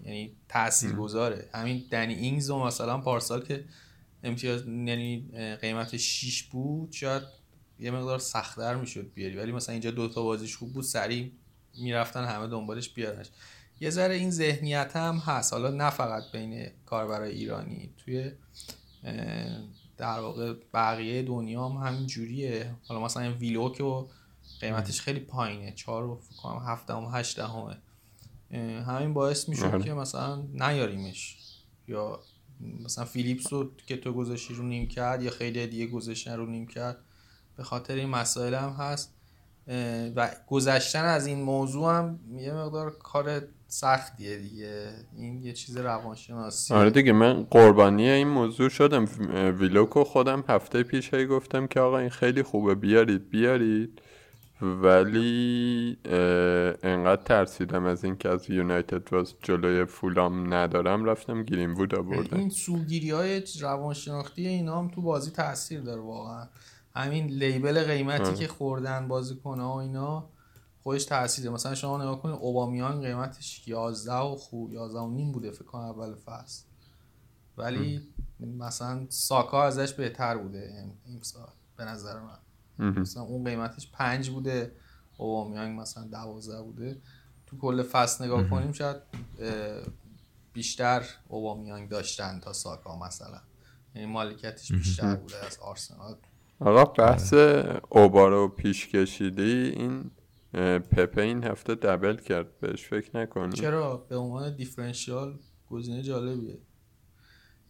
یعنی تأثیر گذاره همین دنی اینگز و مثلا پارسال که امتیاز یعنی قیمت 6 بود شاید یه مقدار سختتر می‌شد بیاری. ولی مثلا اینجا دوتا بازیش خوب بود سریع می‌رفتن همه دنبالش بیارنش. یه ذره این ذهنیت هم هست. حالا نه فقط بین کاربرای ایرانی توی در واقع بقیه دنیا هم همین جوریه حالا مثلا این ویلوک و قیمتش خیلی پایینه. چهار و فکر کنم هفتم و هشتمه. اه، همین باعث می‌شد آره. که مثلا نیاریمش. یا مثلا فیلیپس رو که تو گذاشتی رو نیم کرد یا خیلی دیگه گذاشتن رو نیم کرد به خاطر این مسائل هم هست و گذشتن از این موضوع هم یه مقدار کار سختیه دیگه. این یه چیز روانشناسی. آره دیگه من قربانی این موضوع شدم. ویلوکو خودم هفته پیش هی گفتم که آقا این خیلی خوبه بیارید بیارید. ولی انقدر ترسیدم از اینکه از یونایتد واز جلوی فولام ندارم. رفتم گرین وود آوردم. این سوگیری های روانشناختی اینا هم تو بازی تاثیر داره واقعا. همین لیبل قیمتی که خوردن بازیکن ها و اینا خودش تاثیر مثلا شما نگاه کنید اوبامیان قیمتش 11 و خو 11 و نیم بوده فکر کنم اول فصل. ولی مثلا ساکا ازش بهتر بوده این سال به نظر من. مثلا اون قیمتش پنج بوده اوبامیانگ مثلا دوازده بوده. تو کل فصل نگاه کنیم شاید بیشتر اوبامیانگ داشتن تا ساکا مثلا. یعنی مالکیتش بیشتر بوده از آرسنال. آقا بحث اوبارو پیش کشیدی این پپه این هفته دبل کرد. بهش فکر نکنی. چرا؟ به عنوان دیفرنشیال گزینه جالبیه.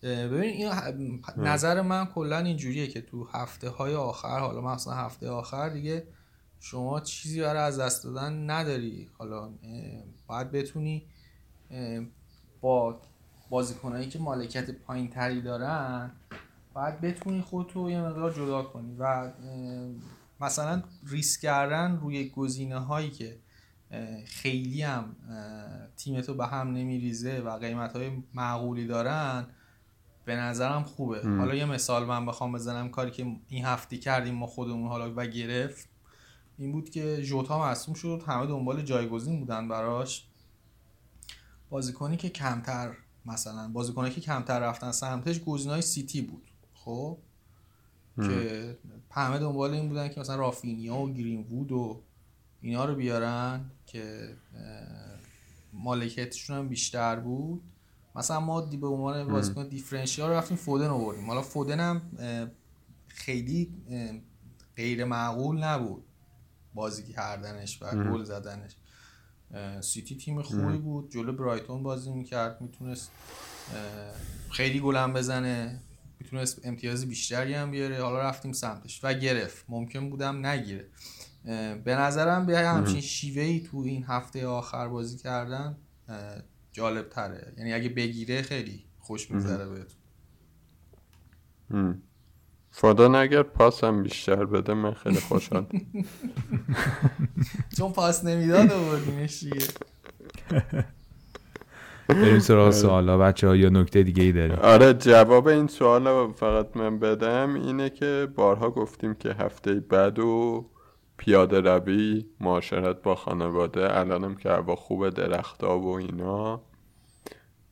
ببین این نظر من کلا اینجوریه که تو هفته های آخر حالا مثلا هفته آخر دیگه شما چیزی برای از دست دادن نداری. حالا باید بتونی با بازیکنایی که مالکیت پایین تری دارن باید بتونی خودتو یه مقدار جدا کنی و مثلا ریسک کردن روی گزینه هایی که خیلی هم تیمتو به هم نمیریزه و قیمت های معقولی دارن به نظرم خوبه. حالا یه مثال من بخوام بزنم کاری که این هفته کردیم ما خودمون حالا و گرفت این بود که ژوتا مصوم شد همه دنبال جایگزین بودن براش. بازیکنی که کمتر مثلا بازیکنی که کمتر رفتن سمتش گزینای سیتی بود. خب که همه دنبال این بودن که مثلا رافینیا و گرین وود و اینا رو بیارن که مالکیتشون هم بیشتر بود. مثلا ما دی به عنوان بازیکن دیفرنشیال رفتیم فودن آوردیم. حالا فودن هم خیلی غیر معقول نبود بازی کردنش و گل زدنش. سیتی تیم خوبی بود. جلو برایتون بازی می‌کرد. می‌تونست خیلی گلم بزنه. می‌تونست امتیاز بیشتری هم بیاره. حالا رفتیم سمتش. و گرفت. ممکن بودم نگیره. به نظرم به همچین شیوه ای تو این هفته آخر بازی کردن جالب تره یعنی اگه بگیره خیلی خوش می‌ذاره بهتون. فادان اگر پاس هم بیشتر بده. من خیلی خوشحال [laughs] چون پاس نمی‌داد آوردیمش دیگه. [laughs] بریم سراغ سوالا. بچه ها یا نکته دیگه ای داریم. آره جواب این سوال فقط من بدم اینه که بارها گفتیم که هفته بعد و پیاده روی معاشرت با خانواده الانم که هوا خوبه درختا و اینا.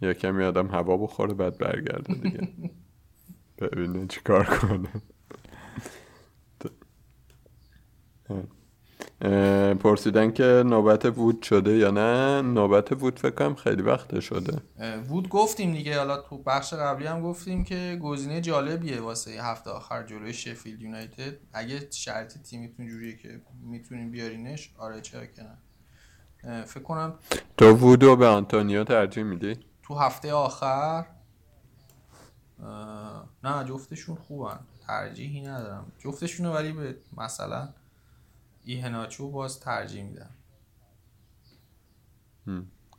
یا کمی آدم هوا بخوره بعد برگرده دیگه. ببینه چی کار کنه. [laughs] پرسیدن که نوبت وود شده یا نه. نوبت وود فکر کنم خیلی وقت شده. وود گفتیم دیگه. حالا تو بخش قبلی هم گفتیم که گزینه جالبیه واسه هفته آخر جلوی شفیلد یونایتد. اگه شرط تیمتون جوریه که می‌تونین بیارینش آره چرا که نه. فکر کنم تو وودو به آنتونیو ترجیح میدی؟ تو هفته آخر؟ نه جفتشون خوبن. ترجیحی ندارم. جفتشون ولی به مثلا ایهناچو باز ترجیح میدم.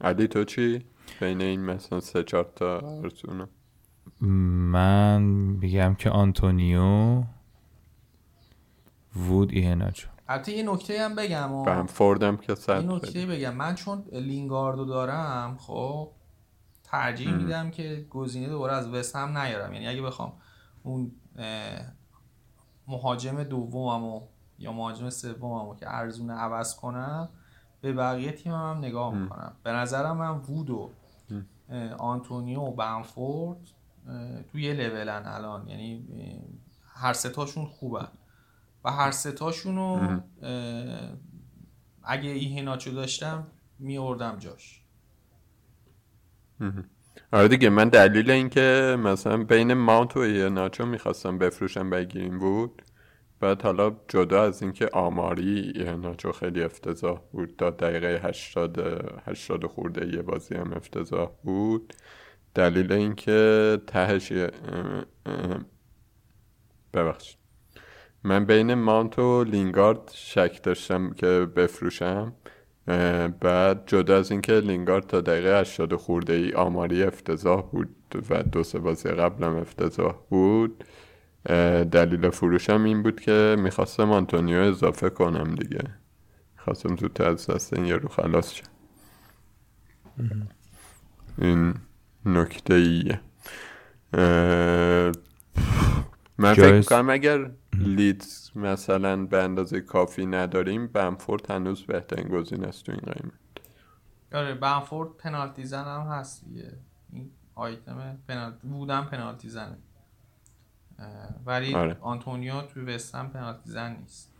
علی تو چی؟ بین این مثلا سه چهار تا ارزونه من میگم که آنتونیو وود ایهناچو. البته یه نکته هم بگم و فوردم که صد یه نکته بگم. من چون لینگاردو دارم خب ترجیح میدم که گزینه دوباره از وست هم نیارم. یعنی اگه بخوام اون مهاجم دوممو یا مهاجم سوممو که ارزونه عوض کنم به بقیه تیمم هم نگاه می‌کنم. به نظرم من وودو آنتونیو و بنفورد تو یه لولن الان. یعنی هر ستاشون خوبن. و هر ستاشونو اگه ایهناچو داشتم میوردم جاش. آره دیگه من دلیل اینکه مثلا بین ماونت و ایهناچو می‌خواستم بفروشم بگیریم بود بعد حالا جدا از اینکه آماری ایهناچو خیلی افتضاح بود تا دقیقه هشتاد هشتاد خورده یه بازی هم افتضاح بود. دلیل اینکه تهش ببخشید. من بین ماونت و لینگارد شک داشتم که بفروشم. بعد جدا از اینکه لینگارد تا دقیقه 80 خورده ای آماری افتضاح بود و دو سه بازی قبلم افتضاح بود دلیل فروشم این بود که می‌خواستم آنتونیو اضافه کنم دیگه. می‌خواستم زودتر از دست این یارو خلاص شم این نکته ایه. من فکر. کنم اگر لیدز مثلا به اندازه کافی نداریم بمفورد هنوز بهترین گزینه است تو این قیمت. آره بنفورد پنالتی زن هم هست دیگه. این آیتم پنالتی بودم پنالتی زنه. ولی آره. آنتونیو توی وستهم پنالتی زن نیست.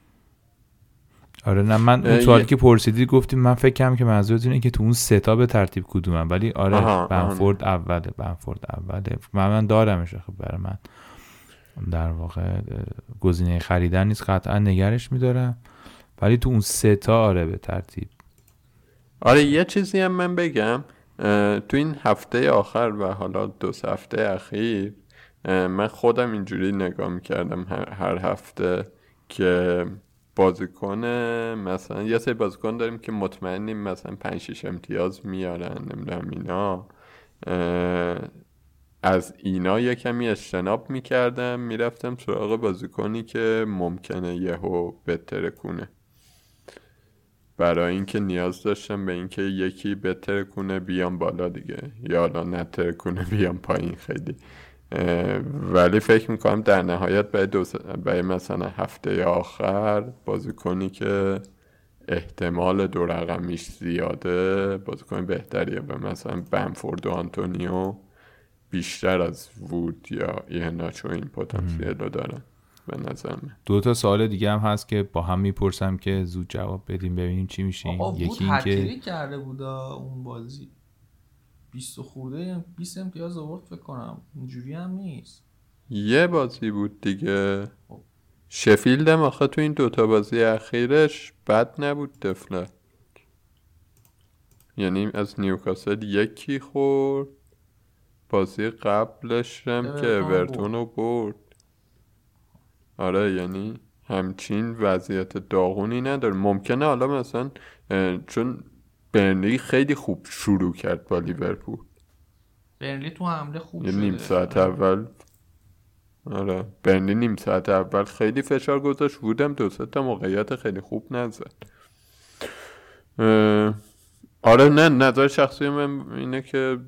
آره نه من اون سوالی که پرسیدی گفتیم من فکر کنم که منظورت اینه که تو اون سه تا به ترتیب کدومم ولی آره آها، بنفورد اوله بنفورد اوله. من من دارمش خب برای من در واقع گزینه خریدن نیست قطعا نگرش میدارم ولی تو اون ستا آره به ترتیب. آره یه چیزی هم من بگم تو این هفته آخر و حالا دو سه هفته اخیر من خودم اینجوری نگاه می‌کردم هر, هفته که بازیکن مثلا یه سری بازیکن داریم که مطمئنیم مثلا پنج شیش امتیاز میارن نمی‌دونم اینا. از اینا یه کمی اجتناب می‌کردم می‌رفتم سراغ بازیکنی که ممکنه یهو بتره کنه. برای اینکه نیاز داشتم به اینکه یکی بتره کنه بیام بالا دیگه. یا حالا نتره کنه بیام پایین خیلی. ولی فکر می‌کنم در نهایت برای, دو س- برای مثلا هفته آخر بازیکنی که احتمال دو رقمیش زیاده بازیکن بهتریه به مثلا بنفورد و آنتونیو بیشتر از وود یا ایهناچو این پتانسیل رو دارن به نظر من. دو تا سوال دیگه هم هست که با هم می‌پرسم که زود جواب بدیم. ببینیم چی میشیم یکی این که هتریک کرده بودا اون بازی. 20 خورده 20 امتیاز آورد فکر کنم. اینجوری هم نیست. یه بازی بود دیگه. خب. شفیلد هم آخه تو این دوتا بازی اخیرش بد نبود دفله یعنی از نیوکاسل یکی خورد. بازی قبلش هم که اورتون رو برد. آره یعنی همچین وضعیت داغونی نداره. ممکنه حالا مثلا چون برنلی خیلی خوب شروع کرد با لیورپول. برنلی تو حمله خوب یه شده. نیم ساعت. اول. آره. برنلی نیم ساعت اول خیلی فشار گذاشت. بودم دو تا موقعیت خیلی خوب نزد. آره نه نظر شخصی من اینه که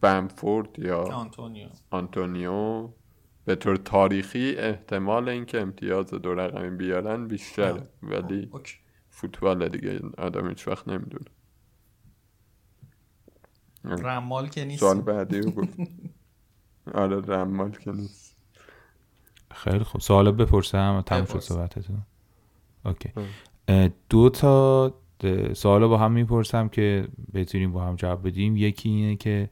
بمفورد یا آنتونیو. آنتونیو به طور تاریخی احتمال اینکه امتیاز دو رقمی بیارن بیشتره. ولی اوکی. فوتبال دیگه. آدم هیچ وقت نمی‌دونه. رمال که نیست. سوال بعدی رو گفت. آره رمال که نیست. خیلی خوب. سوالا بپرسم. و تموم شد. صحبتتون. اوکی. دو تا سوالا با هم می‌پرسم که بتونیم با هم جواب بدیم. یکی اینه که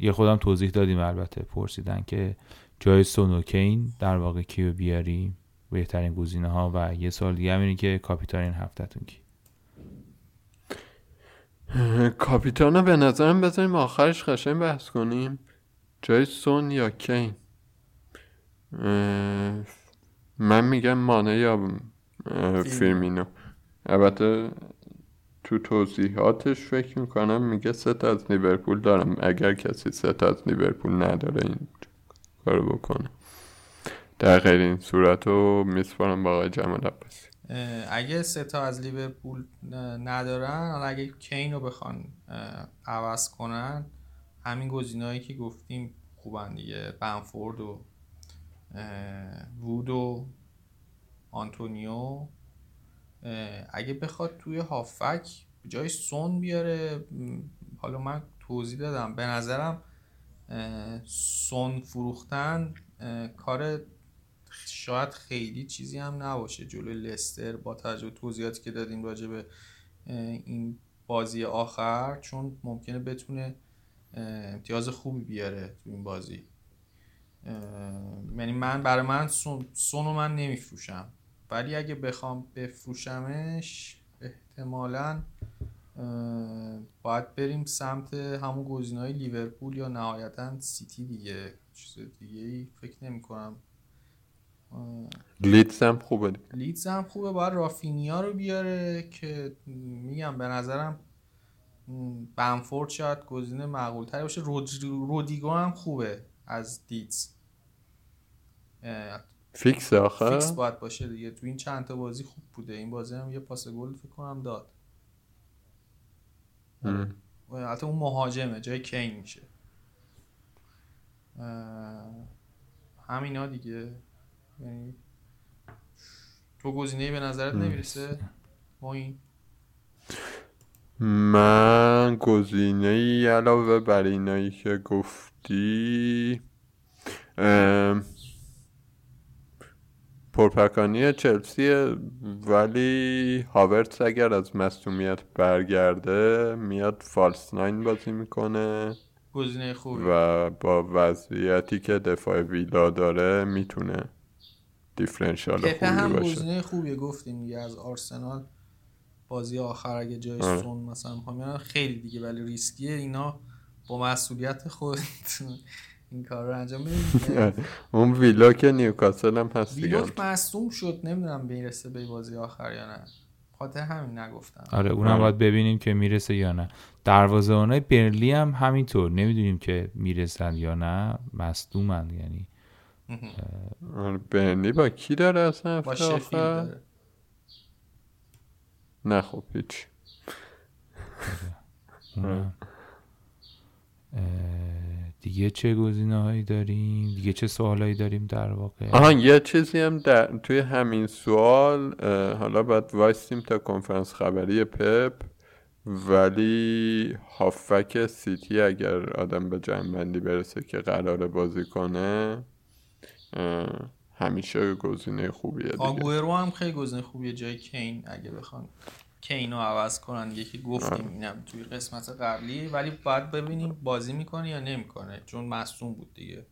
یه خودم توضیح دادیم البته. پرسیدن که جای سون و کین در واقع کیو بیاریم؟ بهترین گزینه ها و یه سال دیگه هم اینه که کاپیتان این هفتهتون کی؟ کاپیتانا به نظرم بذاریم آخرش قشنگ بحث کنیم. جای سون یا کین؟ من میگم مانه یا فیرمینو. البته تو توضیحاتش فکر می‌کنم میگه سه تا از لیورپول دارم. اگر کسی سه تا از لیورپول نداره این کارو بکنه. در غیر این صورت رو میسپارم با آقای جمال عباسی. اگه سه تا از لیورپول ندارن اگه کین رو بخوان عوض کنن همین گزینه‌هایی که گفتیم خوبن دیگه. بنفورد و وود و آنتونیو. اگه بخواد توی هافک جای سون بیاره حالا من توضیح دادم. به نظرم سون فروختن کار شاید خیلی چیزی هم نباشه. جلوی لستر با توجه به توضیحاتی که دادیم راجع به این بازی آخر چون ممکنه بتونه امتیاز خوبی بیاره تو این بازی. یعنی من برای من سون, سون رو من نمیفروشم. ولی اگه بخوام بفروشمش احتمالا باید بریم سمت همون گزینه های لیورپول یا نهایتا سیتی دیگه. چیز دیگه ای فکر نمی کنم لیدز هم خوبه لیدز هم خوبه باید رافینیا رو بیاره که میگم به نظرم بنفورد شاید گزینه معقول تری باشه. رود- رودریگو هم خوبه از لیدز فیکس آخه؟ فیکس باید باشه دیگه. تو این چند تا بازی خوب بوده. این بازی هم یه پاس گل فکر کنم داد. البته اون مهاجمه جای کین میشه. همینا دیگه. یعنی تو گزینه به نظرت نمی‌رسه؟ ما این من گزینه ای علاوه بر اینایی که گفتی ام، پرپکانی چلسیه ولی هاورتس اگر از مصومیت برگرده میاد فالس ناین بازی می‌کنه گزینه خوبی. و با وضعیتی که دفاع ویلا داره می‌تونه دیفرنشال پپه خوبی هم گزینه خوبیه گفتیم دیگه از آرسنال بازی آخر اگه جای آره. سون مثلا می‌خوام خیلی دیگه ولی ریسکیه اینا با مسئولیت خود [laughs] این کار رو انجام بدیم [laughs] اون ویلا که نیوکاسل هم هست دیگه. مصدوم شد نمی‌دونم می‌رسه به بازی آخر یا نه. خاطر همین نگفتم. آره اونم آره. باید ببینیم که می‌رسه یا نه. دروازه‌بانای برلی هم همینطور. نمی‌دونیم که می‌رسن یا نه. مصدومن یعنی آره، برنلی با کی داره اصلا با هفته شفیلد آخر داره. نه خب هیچ. دیگه چه گزینه هایی داریم؟ دیگه چه سوالایی داریم در واقع؟ آها یه چیزی هم در توی همین سوال حالا باید وایستیم تا کنفرانس خبری پپ ولی هافک سیتی اگر آدم به جنبندی برسه که قراره بازی کنه همیشه گزینه خوبیه آگوئرو هم خیلی گزینه خوبیه. جای کین اگه بخوان کین رو عوض کنن یکی گفتیم اینم توی قسمت قبلی. ولی باید ببینیم بازی می‌کنه یا نمی‌کنه چون مصوم بود دیگه.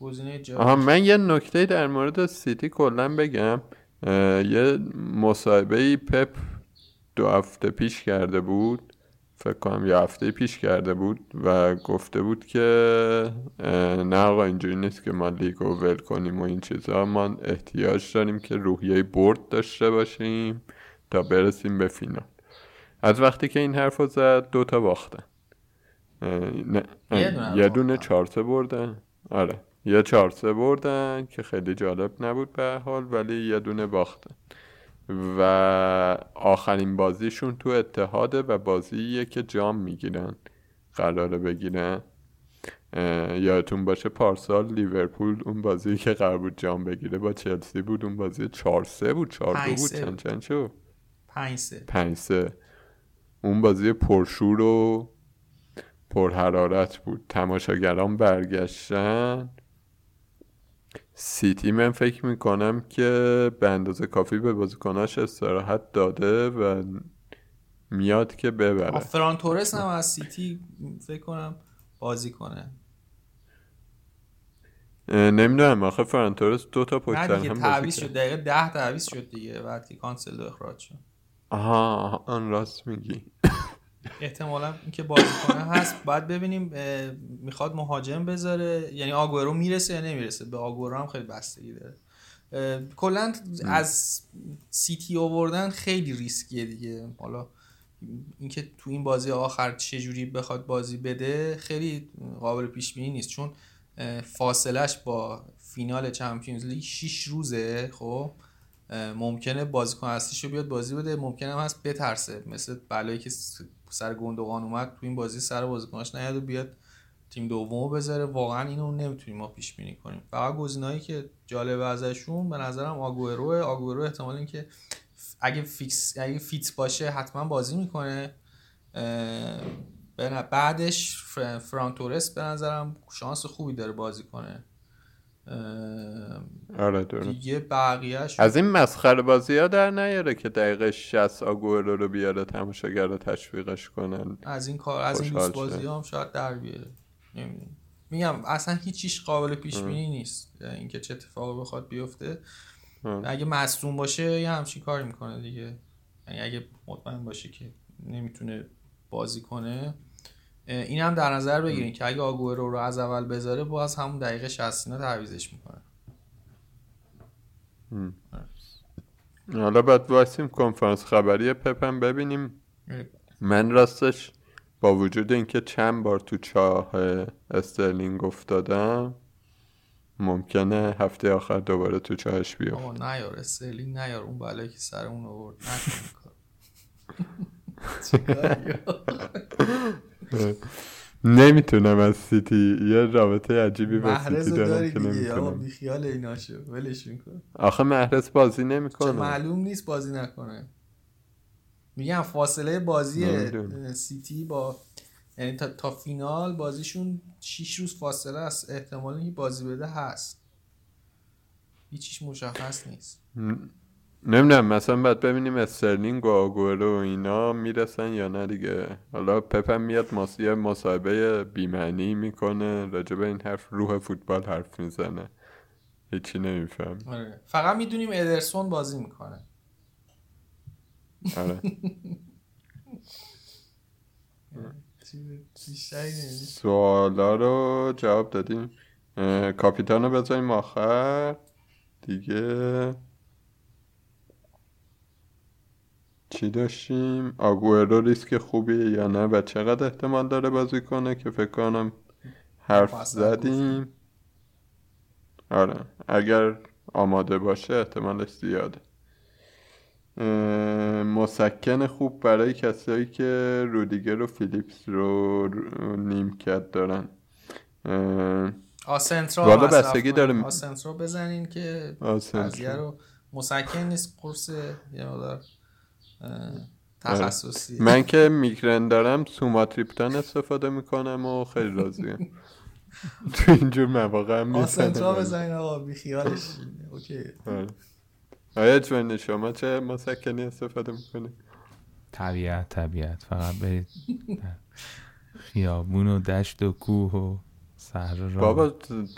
گزینه آها من یه نکته در مورد سیتی کلا بگم. یه مصاحبه پپ دو هفته پیش کرده بود. فکر کنم یه هفته پیش کرده بود و گفته بود که نه آقا اینجوری نیست که ما لیگ رو ول کنیم و این چیزا. ما احتیاج داریم که روحیه برد داشته باشیم تا برسیم به فینال. از وقتی که این حرف رو زد دوتا باختن نه یه دونه یه دونه باختن. چهار سه بردن آره یه چهار سه بردن که خیلی جالب نبود به حال ولی یه دونه باختن و آخرین بازیشون تو اتحاده و بازییه که جام می‌گیرن قراره بگیرن. یادتون باشه پارسال لیورپول اون بازی که قرار بود جام بگیره با چلسی بود اون بازی چهار سه بود چهار دو پنج بود سه چند. چند شد پنج سه. پنج سه. اون بازی پرشور و پرحرارت بود. تماشاگران برگشتن. سیتی من فکر می‌کنم که به اندازه کافی به بازیکناش استراحت داده و میاد که ببره. فران تورس هم از سیتی فکر کنم بازی کنه. نمی‌دونم. آخه فرانتورس دو تا پشت هم بازی تعویض شد. دقیقه ده تعویض شد دیگه. بعد که کانسلو اخراج شد. آها، آن راست میگی. احتمالا اینکه بازی کنه هست. باید ببینیم می‌خواد مهاجم بذاره. یعنی آگورو می‌رسه یا نمی‌رسه؟ به آگورو هم خیلی بستگی داره. کلا از سیتی آوردن خیلی ریسکیه دیگه. حالا اینکه تو این بازی آخر چه جوری بخواد بازی بده خیلی قابل پیش بینی نیست. چون فاصلش با فینال چمپیونز لیگ 6 روزه خب؟ ممکنه بازیکن اصلیشو بیاد بازی بده. ممکنه هم هست بترسه. مثل بلایی که سر گندوقان اومد تو این بازی سر بازیکناش نیاد و بیاد تیم دومو بذاره. واقعا اینو نمی‌تونیم ما پیش بینی کنیم. فقط گزینه‌ای که جالبه ازشون به نظرم آگوئرو. آگوئرو احتمال اینکه ف- اگه فیکس اگه fit باشه حتما بازی می‌کنه. بعدش فر- فران تورس به نظرم شانس خوبی داره بازی کنه. آره دیگه بقیهش از این مسخره بازی ها در نیاره که دقیقه 60 آگورو رو بیاره تماشاگر رو تشویقش کنن از این کار از این دوست بازی شه. هم شاید در بیاره. نمی‌دونم. میگم اصلا هیچیش قابل پیش بینی نیست. یعنی اینکه چه اتفاقی بخواد بیفته. اگه مصدوم باشه یه همچین کاری می‌کنه دیگه. یعنی اگه مطمئن باشه که نمی‌تونه بازی کنه این هم در نظر بگیرین که اگه آگوئرو رو از اول بذاره باز همون دقیقه 60 اینا تعویضش می‌کنه. حالا باید وایسیم کنفرانس خبری پپم ببینیم. من راستش با وجود اینکه چند بار تو چاه استرلینگ افتادم ممکنه هفته آخر دوباره تو چاهش بیافت آقا نیار استرلینگ نیار. اون بلایی که سر اون آورد نکن [laughs] نمی‌تونم از سیتی. یه رابطه عجیبی با سیتی دارم که نمی‌تونم. بیخیال ایناشو ولش کن آخه محرز بازی نمی‌کنه. معلوم نیست بازی نکنه. میگم فاصله بازی. سیتی با یعنی تا, تا فینال بازیشون 6 روز فاصله است. احتمال اینکه بازی بده هست. هیچیش مشخص نیست. نمی‌دونم مثلا باید ببینیم استرلینگ و آگورو و اینا می‌رسن یا نه دیگه. حالا پپم میاد ماس- یه مصاحبه بیمعنی می‌کنه راجع به این حرف روح فوتبال حرف می‌زنه. هیچی نمیفهم. آره. فقط می‌دونیم ادرسون بازی می‌کنه. آره. سوالا رو جواب دادیم. کاپیتان رو بذاریم آخر. دیگه چی داشتیم؟ آگوئرو ریسک خوبیه یا نه؟ و چقدر احتمال داره بازی کنه که فکر کنم حرف زدیم؟ آره. اگر آماده باشه احتمالش زیاده. مسکن خوب برای کسایی که رودیگر و فیلیپس رو نیمکت دارن. اه، آسنترا والا بستگی. داره. آسنترا بزنین که آسنترا. قضیه رو. مسکن نیست قرص یه مقدار اه، تخصصی. من که میگرن دارم سوماتریپتان استفاده می‌کنم و خیلی راضیم. [laughs] تو اینجور مواقع هم آسنترا می‌زنم بزنین آقا بیخیالش. اوکی. آره. آیا جوانی شما چه مسکنی استفاده می‌کنی؟ طبیعت طبیعت. فقط برید. در خیابون و دشت و کوه و صحرا را بابا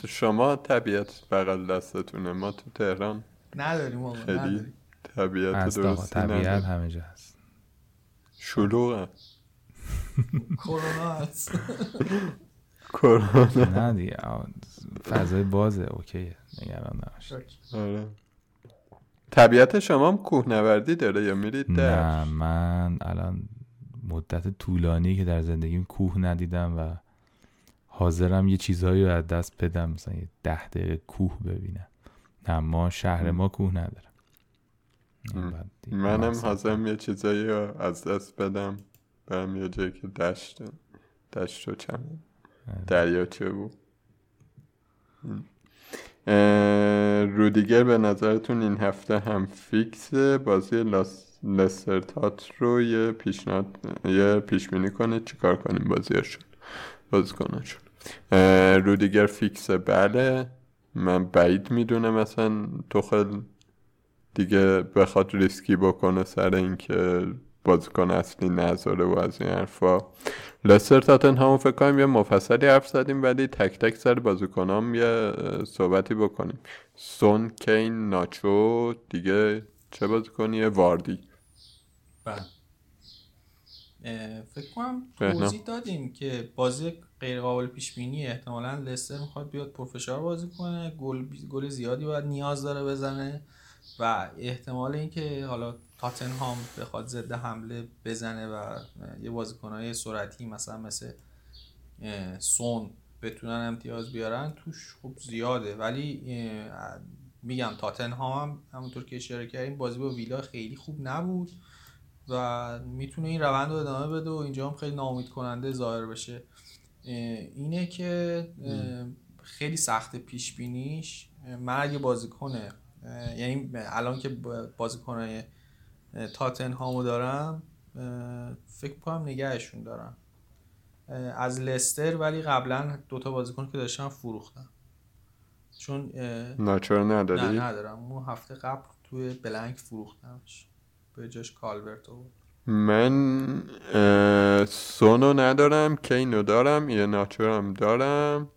شما طبیعت بغل دستتونه. ما تو تهران نداریم آقا خیلی نداریم. طبیعت درستی طبیعت همه جا هست. شلوغه. کرونا هست. کرونا. نه دیگه فضای بازه اوکیه. نگران نباش آره. طبیعت شما هم کوهنوردی داره یا میرید در؟ نه من الان مدت طولانی که در زندگیم کوه ندیدم و حاضرم یه چیزهایی رو از دست بدم مثلا یه ده دقیقه کوه ببینم. نه ما شهر ما کوه نداره. منم. حاضرم یه چیزایی رو از دست بدم. برم یه جایی که دشت دشت و چمن. دریاچه بود؟ رودیگر به نظرتون این هفته هم فیکسه؟ بازی لاس لسترتات رو یه پیشنهاد یه پیش بینی کنید چیکار کنیم بازیشون بازی کننشون رودیگر فیکسه؟ بله. من بعید می‌دونم مثلا توخل دیگه بخواد ریسکی بکنه سر اینکه بازیکن اصلی نذاره و از این حرفا. لستر تاتنهام فکر کنم یه مفصلی حرف زدیم ولی تک تک سر بازیکنام یه صحبتی بکنیم. سون کین ناچو دیگه چه بازیکنیه؟ واردی. بله. فکر کنم. توضیح دادیم که بازی غیر قابل پیش بینی احتمالا لستر می‌خواد بیاد پرفشار بازی کنه. گل گل زیادی باید نیاز داره بزنه. و احتمال اینکه حالا تاتنهام بخواد ضد حمله بزنه و یه بازیکنهای سرعتی مثلا مثل سون بتونن امتیاز بیارن توش خوب زیاده. ولی میگم تاتنهام هم همونطور که اشاره کردیم بازی با ویلا خیلی خوب نبود و می‌تونه این روند رو ادامه بده و اینجا هم خیلی ناامید کننده ظاهر بشه. اینه که خیلی سخت پیش بینیش من اگه بازیکنه اه، یعنی الان که بازیکنهای تاتنهامو دارم فکر کنم نگهشون دارم. از لستر ولی قبلا دوتا بازیکن که داشتم فروختم. چون ناچو رو نه نداری؟ ندارم. اون هفته قبل توی بلنک فروختمش. به جاش کالورت بود. من سونو ندارم کینو دارم یه ناچو هم دارم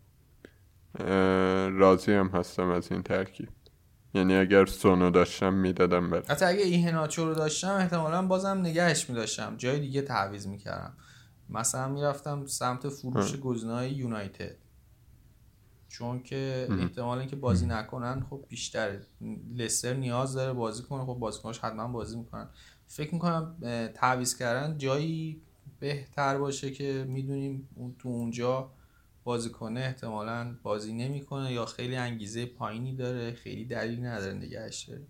راضی هم هستم از این ترکیب. یعنی اگر سونو داشتم می‌دادم بره. حتی اگه ایهناچو رو داشتم احتمالا بازم نگهش میداشتم. جای دیگه تعویض می‌کردم. مثلا می‌رفتم سمت فروش گزینه‌های یونایتد. چون که احتمال اینکه بازی نکنن خب بیشتره. لستر نیاز داره بازی کنه. خب بازیکناش حتما بازی می‌کنن. فکر می‌کنم تعویض کردن جایی بهتر باشه که می‌دونیم اون تو اونجا بازی کنه احتمالا بازی نمی‌کنه یا خیلی انگیزه پایینی داره خیلی دلیل نداره نگهش. داره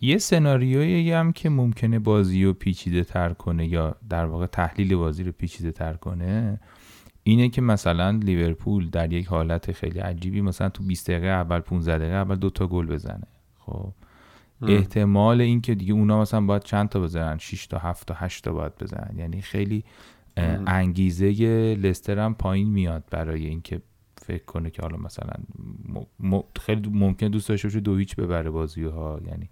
یه سناریویی هم که ممکنه بازی رو پیچیده تر کنه یا در واقع تحلیل بازی رو پیچیده تر کنه اینه که مثلا لیورپول در یک حالت خیلی عجیبی مثلا تو 20 دقیقه اول 15 دقیقه اول دو تا گل بزنه. خب احتمال اینکه دیگه اونا مثلا باید چند تا بزنن؟ 6 تا 7 تا 8 تا باید بزنن. یعنی خیلی انگیزه لستر هم پایین میاد برای اینکه فکر کنه که حالا مثلا م... خیلی ممکن دوست داشته باشه دو هیچ ببره بازی ها یعنی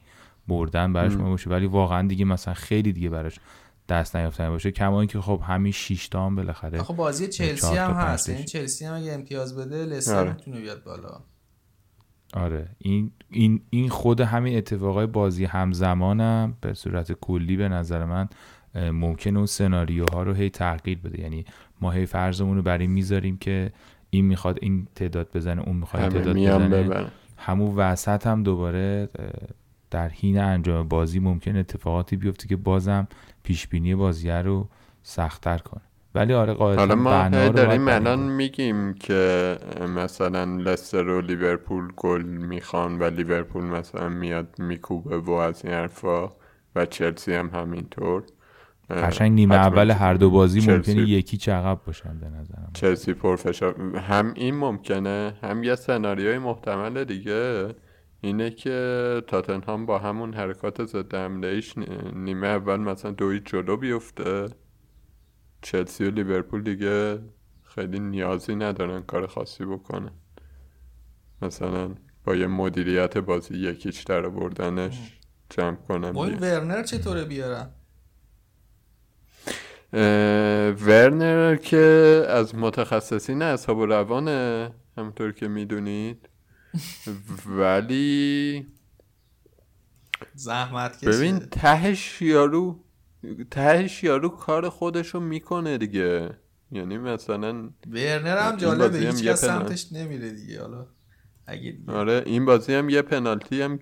بردن براش مهم. باشه. ولی واقعا دیگه مثلا خیلی دیگه براش دست نیافتن باشه. کما اینکه خب همین 6 تا هم بالاخره خب بازی چلسی هم هست. یعنی چلسی هم اگه امتیاز بده لستر آره. می‌تونه بیاد بالا. آره. این این این خود همین اتفاقای بازی همزمانم به صورت کلی به نظر من ممکن اون سناریوها رو هی تغییر بده. یعنی ما هی فرضمون رو بر این می‌ذاریم که این می‌خواد این تعداد بزنه اون می‌خواد تعداد بزنه. همون وسط هم دوباره در حین انجام بازی ممکن اتفاقاتی بیفته که بازم پیش بینی بازی رو سختتر کنه. ولی آره قاعدتا حالا ما داریم الان میگیم که مثلا لستر و لیورپول گل می‌خوان و لیورپول مثلا میاد میکوبه و از این حرفا و چلسی هم همینطور. قشنگ نیمه اول هر دو بازی ممکنه یکی چقب باشن به نظرم. چلسی پرفشار. هم این ممکنه هم یه سناریوی محتمل دیگه. اینه که تاتنهام با همون حرکات ضد حمله‌ایش نیمه اول مثلا دوی جلو بیفته. چلسی و لیورپول دیگه خیلی نیازی ندارن کار خاصی بکنن. مثلا با یه مدیریت بازی یکیچ در بردنش جمع این ورنر چطوره بیارن؟ ورنر که از متخصصین اصحاب و روانه همونطور که می‌دونید. ولی زحمت ببین تهش یارو تهش یارو کار خودشو می‌کنه دیگه. یعنی مثلا ورنر هم جالبه هیچ کس سمتش نمیره دیگه حالا اگه آره این بازی هم یه پنالتی هم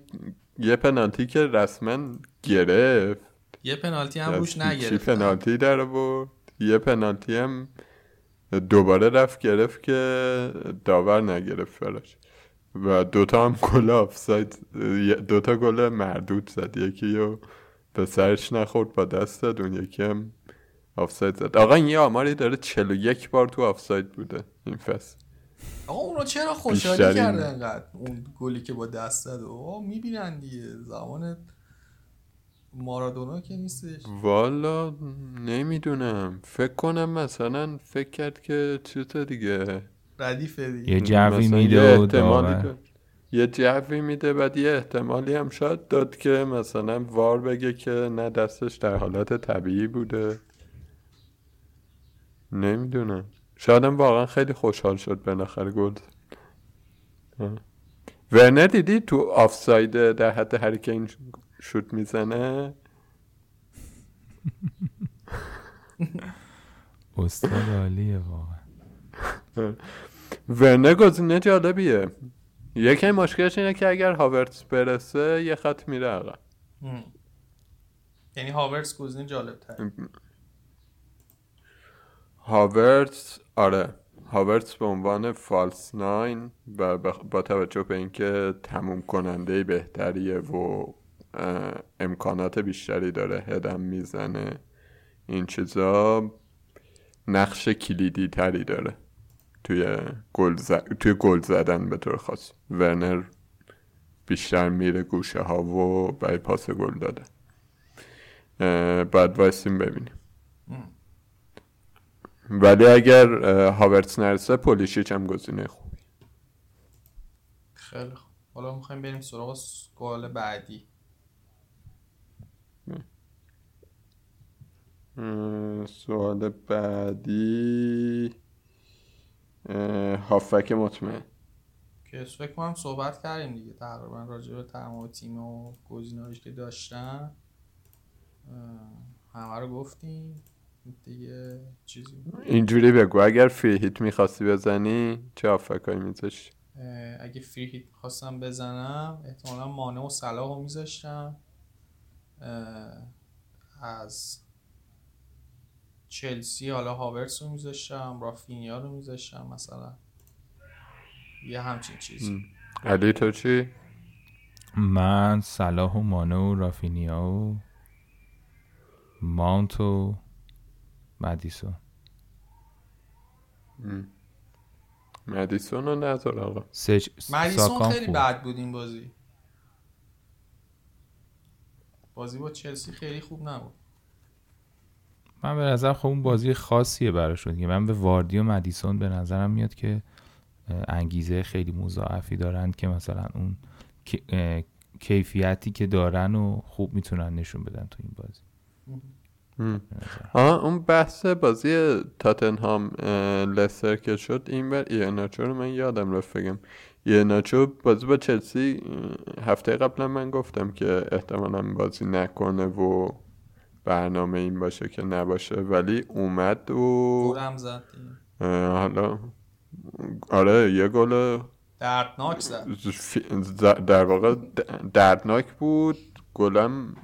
یه پنالتی که رسما گرفت. یه پنالتی هم روش نگرفت. پنالتی در بود یه پنالتی هم دوباره رفت گرفت که داور نگرفت براش. و دوتا هم گل آفساید دوتا گل مردود زد. یکی رو به سرش نخورد با دست داد اون یکی هم آفساید زد. آقا این یه آماری داره 41 بار تو آفساید بوده. این فصل. آقا اونو چرا خوشحالی کرده انقدر؟ اون گلی که با دست زد آقا می‌بینن دیگه. زمان مارادونا که نیستش. والا نمی‌دونم. فکر کنم مثلا فکر کرد که چطور دیگه. ردیفه دیگه. یه جوی میده و یه جوی میده بعد یه احتمالی هم شاید داد که مثلا وار بگه که نه دستش در حالت طبیعی بوده. نمی‌دونم. شایدم واقعا خیلی خوشحال شد بالاخره گل. ورنر دیدی تو آفساید در حد هریکین شوت می‌زنه. استاد عالیه واقعا. ورنر گزینه جالبیه. یکی مشکلش اینه که اگر هاورتس برسه یه خط میره عقب. یعنی هاورتس گزینه جالب تر هاورتس آره. هاورتس به عنوان فالس ناین و با توجه به اینکه تموم کننده بهتریه و امکانات بیشتری داره. هدم می‌زنه. این چیزا نقش کلیدی تری داره. توی گل, توی گل زدن به طور خاص. ورنر بیشتر میره گوشه ها و برای پاس گل داده. بعد وایسیم ببینیم. ولی اگر هاورتس نرسه پولیشیچ هم گزینه خوبی. خیلی خوب. حالا می‌خوایم بریم سراغ سوال بعدی. سوال بعدی. هافک مطمئن. که فکر کنم صحبت کردیم دیگه. تقریبا راجع به تمام تیم و گزینه‌هایی که داشتن. همه رو گفتیم. دیگه چیزی اینجوری بگو. اگر فری هیت می‌خواستی بزنی چه هایی میذاشتی؟ اگه فری هیت می‌خواستم بزنم احتمالا مانه و صلاح رو میذاشتم. از چلسی حالا هاورس رو میذاشتم رافینیا رو میذاشتم مثلا یه همچین چیزی. علی تو چی؟ من صلاح و مانه و رافینیا و ماونت و مدیسون. مدیسون رو نذار آقا. سچ... مدیسون خیلی خوب. بد بود این بازی. بازی با چلسی خیلی خوب نبود. من به نظر خب اون بازی خاصیه براشون دیگه. من به واردی و مدیسون به نظرم میاد که انگیزه خیلی مضاعفی دارن که مثلا اون کیفیتی که دارن و خوب می‌تونن نشون بدن تو این بازی. آه اون بحث بازی تاتنهام لستر که شد این بر ایاناچو رو من یادم رفت بگم. ایاناچو بازی با چلسی هفته قبلا من گفتم که احتمالا بازی نکنه و برنامه این باشه که نباشه. ولی اومد و زد. حالا آره یه گل دردناک زد. در واقع دردناک بود. گلم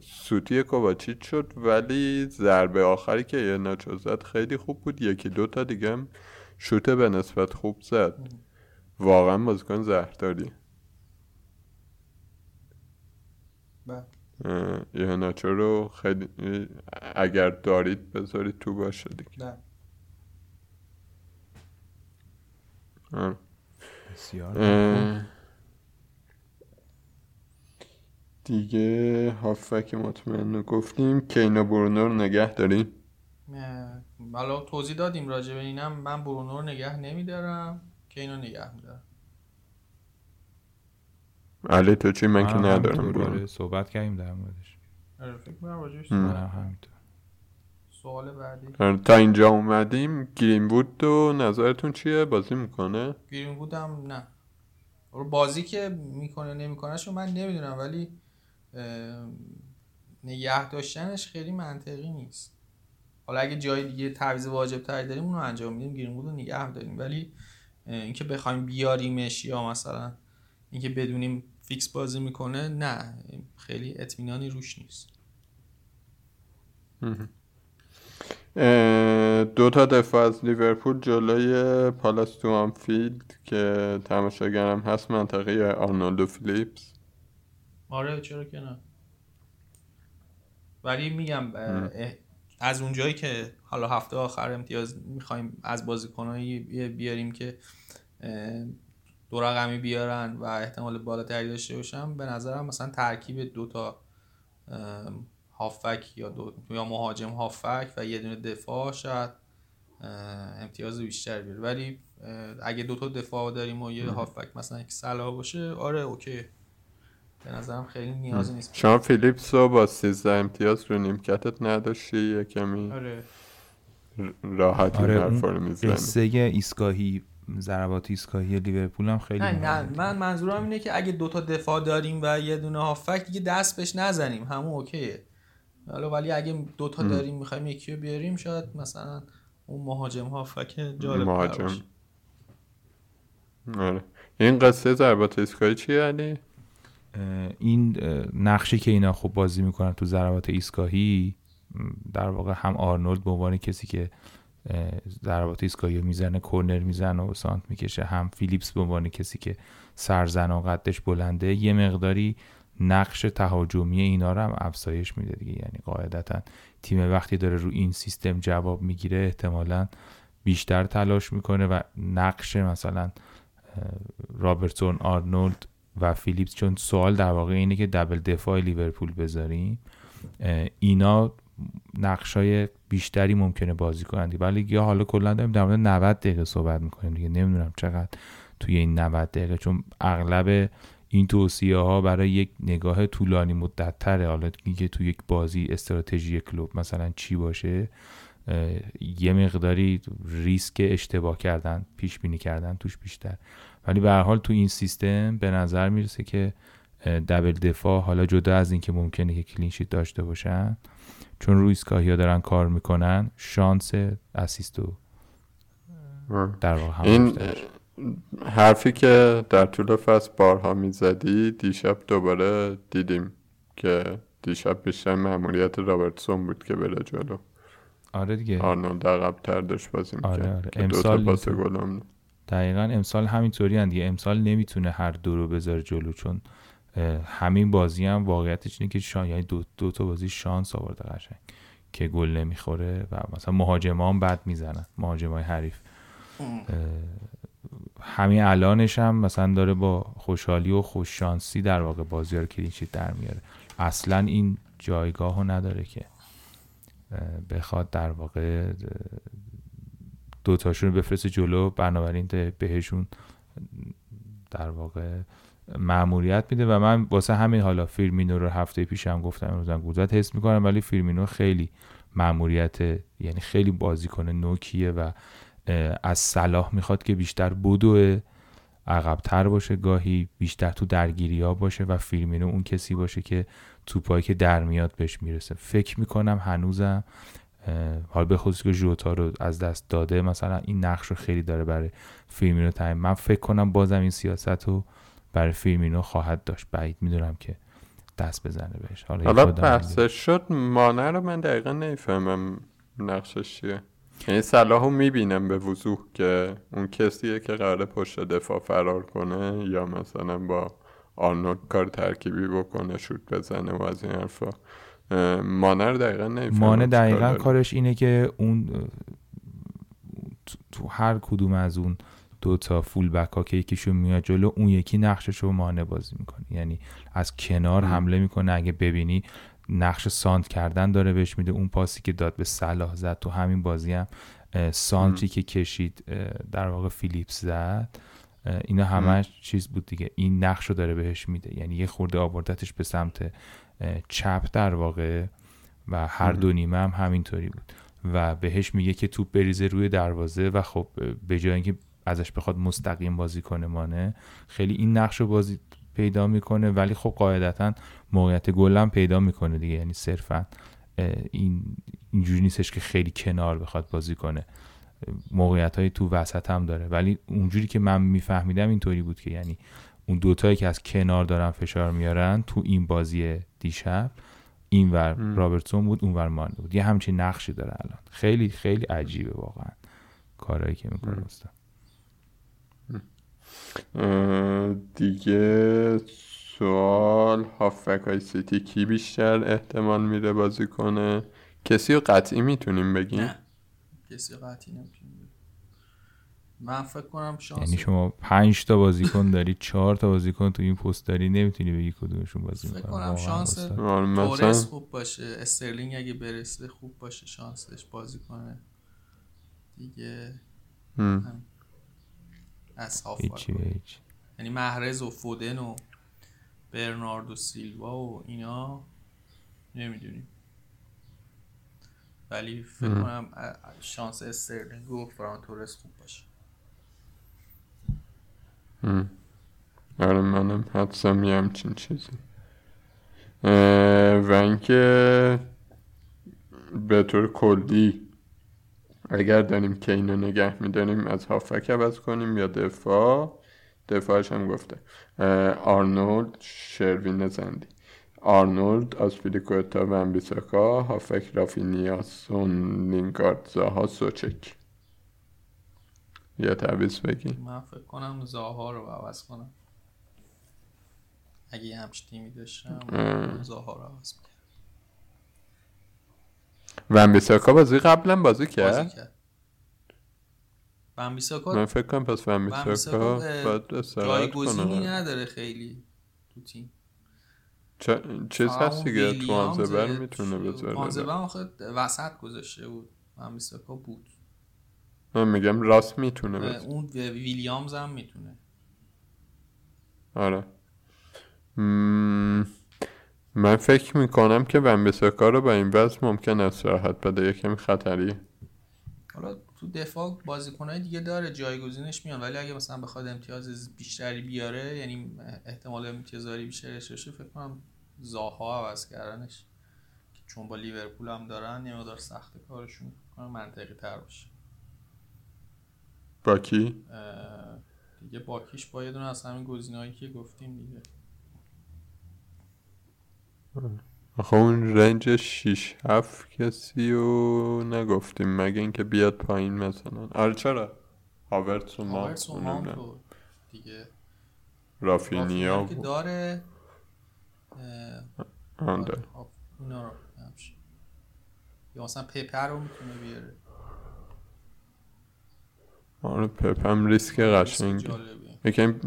سوتی کوواچیچ شد. ولی ضربه آخری که یه ناچو زد خیلی خوب بود. یکی دو تا دیگه هم شوت به نسبت خوب زد. واقعا بازیکن زهرداری. یه ناچو رو خیلی اگر دارید بذارید تو باشه دیگه نه. آره. بسیار اه، دیگه هافک مطمئن رو گفتیم کینا برونو رو نگه داریم. حالا توضیح دادیم راجع به اینم من برونو رو نگه نمیدارم که اینو نگه میدارم علی تو چی؟ من که منم ندارم برونو آره، صحبت کردیم در موردش. آره، فکر کنم راجعش همینطور. سوال بعدی. آره، تا اینجا اومدیم. گرین وود و نظرتون چیه؟ بازی می‌کنه؟ گرین بودم نه. رو بازی که می‌کنه نمی‌کنه من نمی‌دونم ولی نگه داشتنش خیلی منطقی نیست. حالا اگه جای دیگه تعویض واجب تری داریم اونو انجام میدیم. گرین وود رو نگه داریم. ولی اینکه بخوایم بیاریمش یا مثلا اینکه بدونیم فیکس بازی می‌کنه نه خیلی اطمینانی روش نیست. دو تا دفاع از لیورپول جلوی پالاس تو آنفیلد که تماشاگرم هست منطقیه آرنولد و فیلیپس. آره چرا که نه. ولی میگم از اونجایی که حالا هفته آخر امتیاز می‌خوایم از بازیکنایی بیاریم که دو رقمی بیارن و احتمال بالاتری داشته باشم به نظرم مثلا ترکیب دوتا اه، هافک یا دو یا مهاجم هافک و یه دونه دفاع شاید امتیاز بیشتر بیاره. ولی اگه دوتا دفاع داریم و یه هافک مثلا یک صلاح باشه آره اوکی. به نظرم خیلی نیازی نیست. شما فیلیپس رو با 13 امتیاز رو نیمکتت نداشتی؟ یه کمی آره. راحت این آره حرفا رو می‌زنی. قصه ایستگاهی ضربات ایستگاهی لیورپول هم خیلی نه نه. من منظورم اینه که اگه دوتا دفاع داریم و یه دونه هافک دیگه دست بهش نزنیم. همون اوکیه. حالا ولی اگه دوتا داریم می‌خوایم یکی رو بیاریم شاید مثلا اون مهاجم هافک جالب مهاجم. آره. این قصه ضربات ایستگاهی چیه علی؟ این نقشی که اینا خوب بازی می‌کنن تو ضربات ایستگاهی در واقع هم آرنولد به عنوان کسی که ضربات ایستگاهی می‌زنه کورنر می‌زنه و سانت می‌کشه. هم فیلیپس به عنوان کسی که سرزن و قدش بلنده یه مقداری نقش تهاجمی اینا رو هم افزایش میده دیگه. یعنی قاعدتا تیم وقتی داره رو این سیستم جواب می‌گیره احتمالا بیشتر تلاش می‌کنه و نقش مثلا رابرتسون آرنولد و فیلیپس چون سوال در واقع اینه که دبل دفاع لیورپول بذاریم. اینا نقشای بیشتری ممکنه بازی کنن دیگه. ولی یا حالا کلا داریم در مورد 90 دقیقه صحبت می‌کنیم دیگه. نمی‌دونم چقدر توی این 90 دقیقه چون اغلب این توصیه ها برای یک نگاه طولانی مدت تره حالا اینکه توی یک بازی استراتژی کلوب مثلا چی باشه یه مقداری ریسک اشتباه کردن پیش بینی کردن توش بیشتر. ولی به هر حال تو این سیستم به نظر می‌رسه که double دفاع حالا جدا از اینکه ممکنه که clean sheet داشته باشن چون روی ایستگاهیا دارن کار می‌کنن شانس assist و در واقع هم این. حرفی که در طول فصل بارها می‌زدی دیشب دوباره دیدیم که دیشب بیشتر مأموریت رابرتسون بود که بره جلو آره دیگه آرنولد عقب تر داشت بازی می‌کرد آره، آره. امسال پاس اینطور. گل هم داد. دقیقا امسال همینطوری هم دیگه امسال نمی‌تونه هر دو رو بذاره جلو چون همین بازی هم واقعیتش اینه که شان یعنی دو, دو تا بازی شانس آورده قشنگ که گل نمی‌خوره و مثلا مهاجمان بد می‌زنن مهاجمای حریف. همین الانش هم مثلا داره با خوشحالی و خوششانسی در واقع بازی رو کلینشیت در میاره. اصلا این جایگاه رو نداره که بخواد در واقع دوتاشون رو بفرسته جلو بنابراین بهشون در واقع معمولیت میده و من واسه همین حالا فیرمینو رو هفته پیشم گفتم امروزم گذاشت حس می‌کنم ولی فیرمینو خیلی معمولیت یعنی خیلی بازیکن نوکیه و از صلاح می‌خواد که بیشتر بدو عقبتر باشه گاهی بیشتر تو درگیری ها باشه و فیرمینو اون کسی باشه که توپایی که در میاد بهش می‌رسه. فکر می‌کنم هنوزم اه، حالا به خصوص که ژوتا رو از دست داده مثلا این نقش رو خیلی داره برای فیرمینو تعیین. من فکر کنم بازم این سیاست رو برای فیرمینو خواهد داشت. بعید می‌دونم که دست بزنه بهش. حالا, حالا بحثش شد مانه رو من دقیقا نمی‌فهمم نقشش چیه. یعنی صلاح رو می‌بینم به وضوح که اون کسیه که قراره پشت دفاع فرار کنه یا مثلا با آرنولد کار ترکیبی بکنه شوت بزنه و از این حرفا. رو دقیقا نمی‌فهمم چیکار دقیقا. کارش اینه که اون تو هر کدوم از اون دو تا فول بک ها که یکیشون میاد جلو اون یکی نقشش رو مانع بازی می‌کنه. یعنی از کنار. حمله می‌کنه. اگه ببینی نقش سانت کردن داره بهش میده. اون پاسی که داد به صلاح زد. تو همین بازی هم اه، سانتری که کشید در واقع فیلیپس زد. اینا همش چیز بود دیگه. این نقش رو داره بهش میده. یعنی یه خورده آوردتش به سمت چپ در واقع و هر. دو نیمه هم همینطوری بود. و بهش میگه که توپ بریزه روی دروازه و خب به جای اینکه ازش بخواد مستقیم بازی کنه مانه. خیلی این نقش رو بازی پیدا می‌کنه ولی خب قاعدتا موقعیت گل هم پیدا می‌کنه دیگه. یعنی صرفا این اینجوری نیستش که خیلی کنار بخواد بازی کنه. موقعیت های تو وسط هم داره. ولی اونجوری که من میفهمیدم اینطوری بود که یعنی اون دوتایی که از کنار دارن فشار میارن تو این بازی دیشب اینور م. رابرتسون بود اونور مانده بود. یه همچین نقشی داره الان. خیلی خیلی عجیبه واقعا کارهایی که می‌کنه دیگه سوال هافبک های سیتی کی بیشتر احتمال میره بازی کنه؟ کسی رو قطعی می‌تونیم بگیم؟ نه. کسی قطعی نمی‌تونیم بگیم. من فکر کنم شانس یعنی شما پنج تا بازیکن داری چهار تا بازیکن تو این پست داری نمی‌تونی بگی کدومشون بازی فکر می‌کنه کنم شانس آره، مثلا تورس خوب باشه. استرلینگ اگه برسه خوب باشه. شانسش بازی کنه. دیگه هم. هیچ یعنی محرز و فودن و برناردو سیلوا و اینا نمی‌دونیم ولی فکر. کنم شانس استرلینگ و فران تورس خوب باشه. آره منم حدسم یه همچین چیزی. و اینکه به طور کلی اگر داریم کین رو نگه میداریم از هافک عوض کنیم یا دفاع؟ دفاعش هم گفته. آرنولد شروین زندی. آرنولد آسپیلیکوتا و امبیساکا هافک رافینیا سون لینگارد زاها سوچک. یا تعویض بگی. من فکر کنم زاها رو عوض کنم. اگه یه همچین تیمی داشتم. زاها رو عوض. و امبیساکا بازی قبلا بازی بازی کرد. کرد بمبیساکا من فکر کنم پس و بمبیساکا امبیساکا اه، باید استراحت جایگزینی نداره خیلی تو تیم. چه- چیز هست دیگه؟ تو آنزبر می‌تونه تو- بذاره. آنزبر آخه وسط گذاشته بود. بمبیساکا بود. من میگم راست می‌تونه بذاره. اون ویلیامز هم می‌تونه. آره. من فکر می‌کنم که ونبیساکا رو با این وضع ممکن استراحت بده یکم خطری. حالا تو دفاع بازیکنهای دیگه داره جایگزینش میان ولی اگه مثلا بخواد امتیاز بیشتری بیاره یعنی احتمال امتیازاری بیشتری داشته باشه فکر کنم زاها عوض کردنش چون با لیورپول هم دارن یه مقدار سخت کارشون کنم منطقی تر باشه. با کی؟ اه، دیگه باکیش با یه دونه از همین گزینه‌هایی که گفتیم دیگه. آخه اون رنج 6 7 کسی رو نگفتیم مگه اینکه بیاد پایین مثلا آره چرا هاورتس و. و دیگه رافینیا که داره اه، آن داره. آره، اینا رو. یا مثلا پپر رو می‌تونه بیاره آره پپ هم ریسک قشنگی. یکم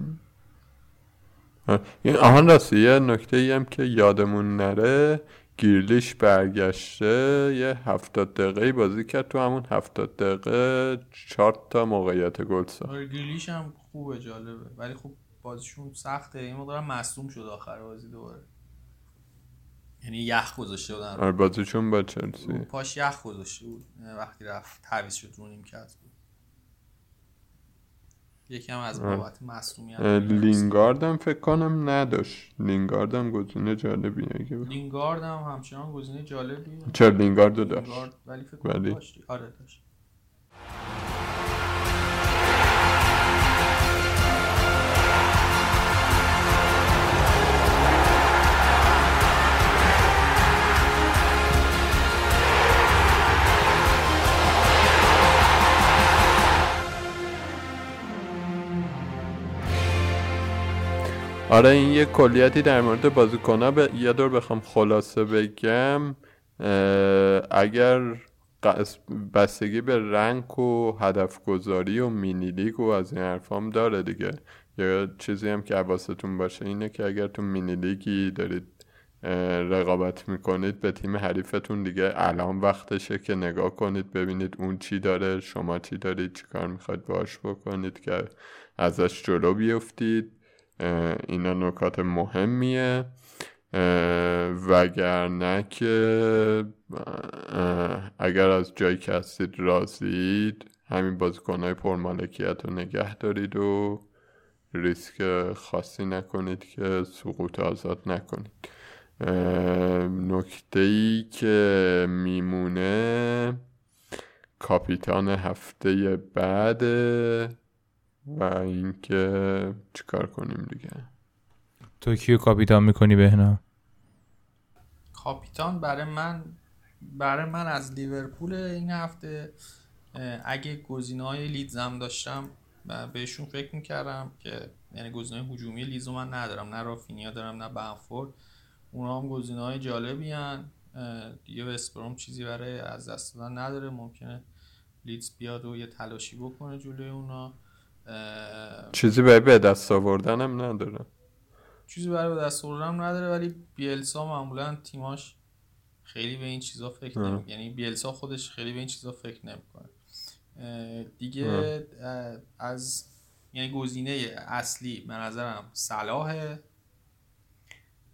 آهان راستی یه نکته ای هم که یادمون نره. گیرلیش برگشته یه هفتاد دقیقه بازی کرد تو همون هفتاد دقیقه. چهار تا موقعیت گل ساخت. آره گریلیش هم خوبه جالبه. ولی خب بازیشون سخته. این مقدار مصدوم شد آخر بازی دوباره. یعنی یخ گذاشته بودن. آره بازیشون با چلسی. پاش یخ گذاشته بود. وقتی رفت تعویض شد رو نیمکت بود. یکم از. بابت مصدومیت اه، لینگارد هم فکر کنم نداشت. لینگارد هم گزینه جالبیه اگه بخ- لینگارد هم همچنان گزینه جالبیه. چرا لینگارد رو داشت؟ لینگارد ولی فکر کنم ولی- داشت آره داشت. آره این یه کلیتی در مورد بازیکنها به یه دور بخوام خلاصه بگم. اگر بستگی به رنگ و هدف گذاری و مینی لیگ و از این حرفام داره دیگه. یا چیزی هم که حواستون باشه اینه که اگر تو مینی لیگی دارید رقابت می‌کنید به تیم حریفتون دیگه الان وقتشه که نگاه کنید ببینید اون چی داره شما چی دارید چی کار می‌خواید باش بکنید که ازش جلو بیفتید. اینا نکات مهمیه. وگرنه که اگر از جایی که هستید راضید همین بازیکنهای پرمالکیت رو نگه دارید و ریسک خاصی نکنید که سقوط آزاد نکنید. نکته ای که میمونه کاپیتان هفته بعد و اینکه چیکار کنیم دیگه. تو کیو کاپیتان می‌کنی بهنام؟ کاپیتان برای من برای من از لیورپول این هفته اگه گزینه های لیدزم داشتم و بهشون فکر می‌کردم که یعنی گزینه هجومی لیدز رو من ندارم نه رافینیا دارم نه بنفورد. اونا هم گزینه های جالبی هن. دیگه وستبروم چیزی برای از دست دادن نداره. ممکنه لیدز بیاد و یه تلاشی بکنه جلوی اونا. چیزی برای به دست آوردن هم نداره. چیزی برای به دست آوردن نداره ولی بیلسا معمولا تیماش خیلی به این چیزا فکر. نمی یعنی بیلسا خودش خیلی به این چیزا فکر نمی‌کنه دیگه اه، از یعنی گزینه اصلی به نظرم صلاحه.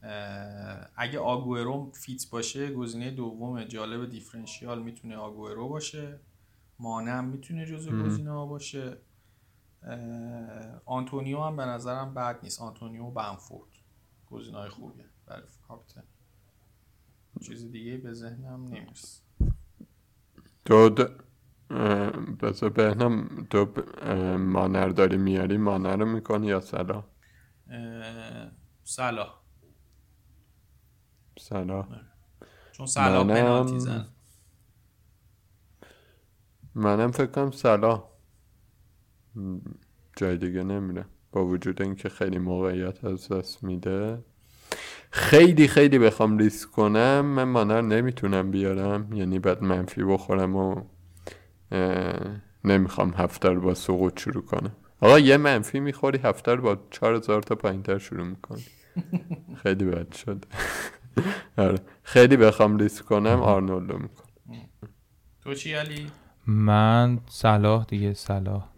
اه، اگه آگوئرو fit باشه گزینه دوم جالب differential می‌تونه آگوئرو باشه. مانه هم می‌تونه جزو. گزینه ها باشه. آنتونیو هم به نظرم بد نیست. آنتونیو بمفورد. گزینه های خوبیه. برای کاپیتان چیز دیگه به ذهنم نمی‌رسه. تو بذار بهنم تو مانه رو داری میاری؟ مانه رو می‌کنی یا صلاح صلاح. سلا چون صلاح منم- پنالتی زن منم فکر کنم سلا جای دیگه نمیره. با وجود اینکه خیلی موقعیت از دست میده. خیلی خیلی بخوام ریسک کنم. من مانر نمی‌تونم بیارم. یعنی بعد منفی بخورم و نمی‌خوام هفته رو با سقوط شروع کنم. آقا یه منفی می‌خوری هفته رو با چهار هزار تا پایینتر شروع می‌کنی. خیلی بد شد. [laughs] آره. خیلی بخوام ریسک کنم آرنولدو می‌کنم. تو چی علی؟ من صلاح دیگه صلاح.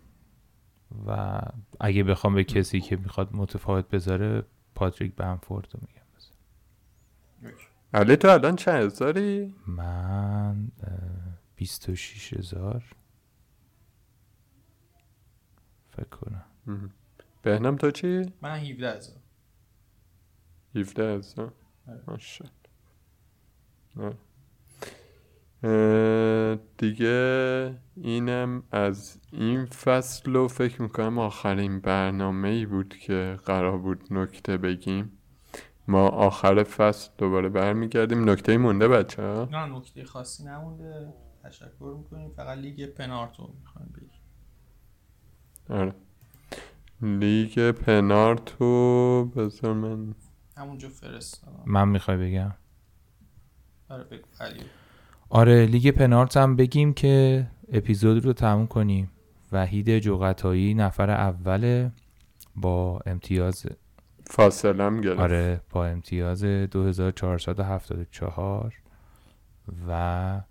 و اگه بخوام به کسی که می‌خواد متفاوت بذاره پاتریک بنفورد رو میگم. علی تو الان چند هزاری؟ من بیست و شیش هزار. فکر کنم. بهنم تو چی؟ من 17 هزار. 17 هزار؟ آره. دیگه اینم از این فصل و فکر می‌کنم آخرین برنامه ای بود که قرار بود نکته بگیم. ما آخر فصل دوباره برمیگردیم. نکته مونده بچه ها؟ نه نکته خاصی نمونده. تشکر می‌کنیم. فقط لیگ پنارتو می‌خوایم بگیم. آره. لیگ پنارتو بذار من همونجا فرستادم. من می‌خوای بگم؟ آره بگو. علی. آره لیگ پنارت هم بگیم که اپیزود رو تموم کنیم. وحید جغتایی نفر اوله با امتیاز. فاصله هم گرفت. آره با امتیاز 2474 و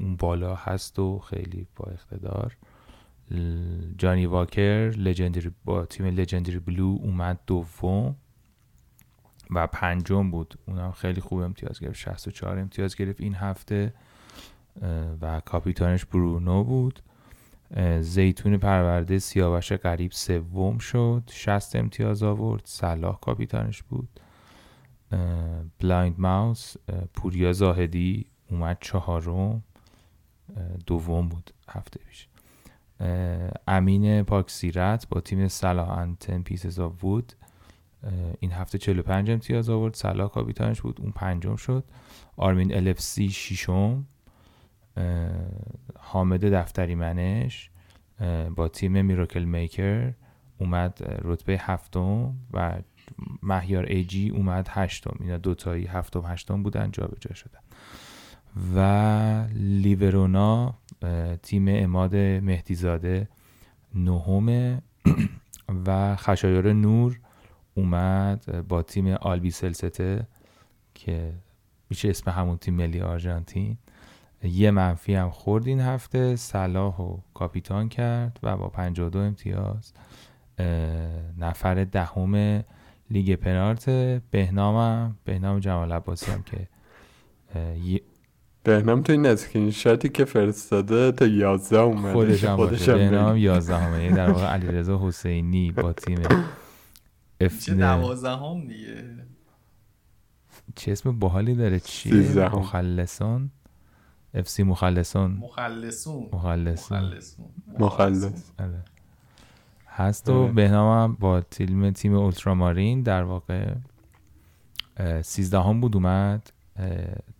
اون بالا هست و خیلی با اقتدار. جانی واکر لژندری با تیم لژندری بلو اومد دوم. و پنجم بود. اونم خیلی خوب امتیاز گرفت. 64 امتیاز گرفت این هفته. و کاپیتانش برونو بود. زیتون پرورده سیاوش غریب سوم شد. 60 امتیاز آورد. صلاح کاپیتانش بود. Blind Mouse پوریا زاهدی اومد چهارم. دوم بود هفته پیش. امین پاکسیرت با تیم صلاح and ten pieces of wood این هفته 45 امتیاز آورد. صلاح کاپیتانش بود اون پنجم شد. آرمین الفسی ششم. حامد دفتری منش با تیم Miracle Maker اومد رتبه هفتم و مهیار ایجی اومد هشتم. اینا دوتایی هفتم هشتم بودن جابجا شدن. و لیورونا تیم اماد مهدیزاده نهم. [clears throat] و خشایار نور اومد با تیم آلبی سلسته که میشه اسم همون تیم ملی آرژانتین. یه منفی هم خورد این هفته. صلاح و کاپیتان کرد و با 52 امتیاز نفر دهم لیگ پنارت بهنامم بهنام جمال عباسی هم که بهنام تو این اسکرین شاتی که فرستاده تا 11 اومده. خودش هم باشه. بهنام بگی. 11 همه در واقع علیرضا حسینی با تیم [laughs] چه دوازدهم دیگه؟ چه اسم باحالی داره؟ چیه. مخلصان؟ اف سی مخلصان. مخلصون. مخلصون. مخلصون. مخلص. آره. هست و آره. بهنام هم با تیم تیم اولترامارین در واقع سیزدهم بود اومد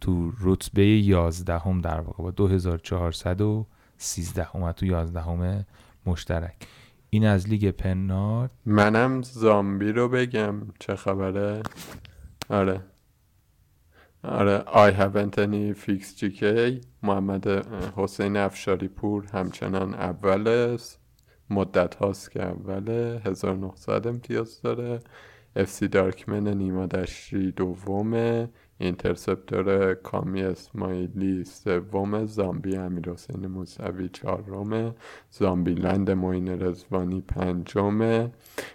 تو رتبه یازدهم در واقع با 2413 اومد تو یازدهم مشترک. این از لیگ پنارت منم زامبی رو بگم. چه خبره؟ آره. آره I haven't any fix GK محمد حسین افشاری پور همچنان اول. مدت هاست که اوله 1900 امتیاز داره. FC دارکمن نیما دشتی دومه. اینترسپتور کامی اسماعیلی سومه زامبی امیر حسین موسوی چهارمه زامبی لند معین رزوانی پنجمه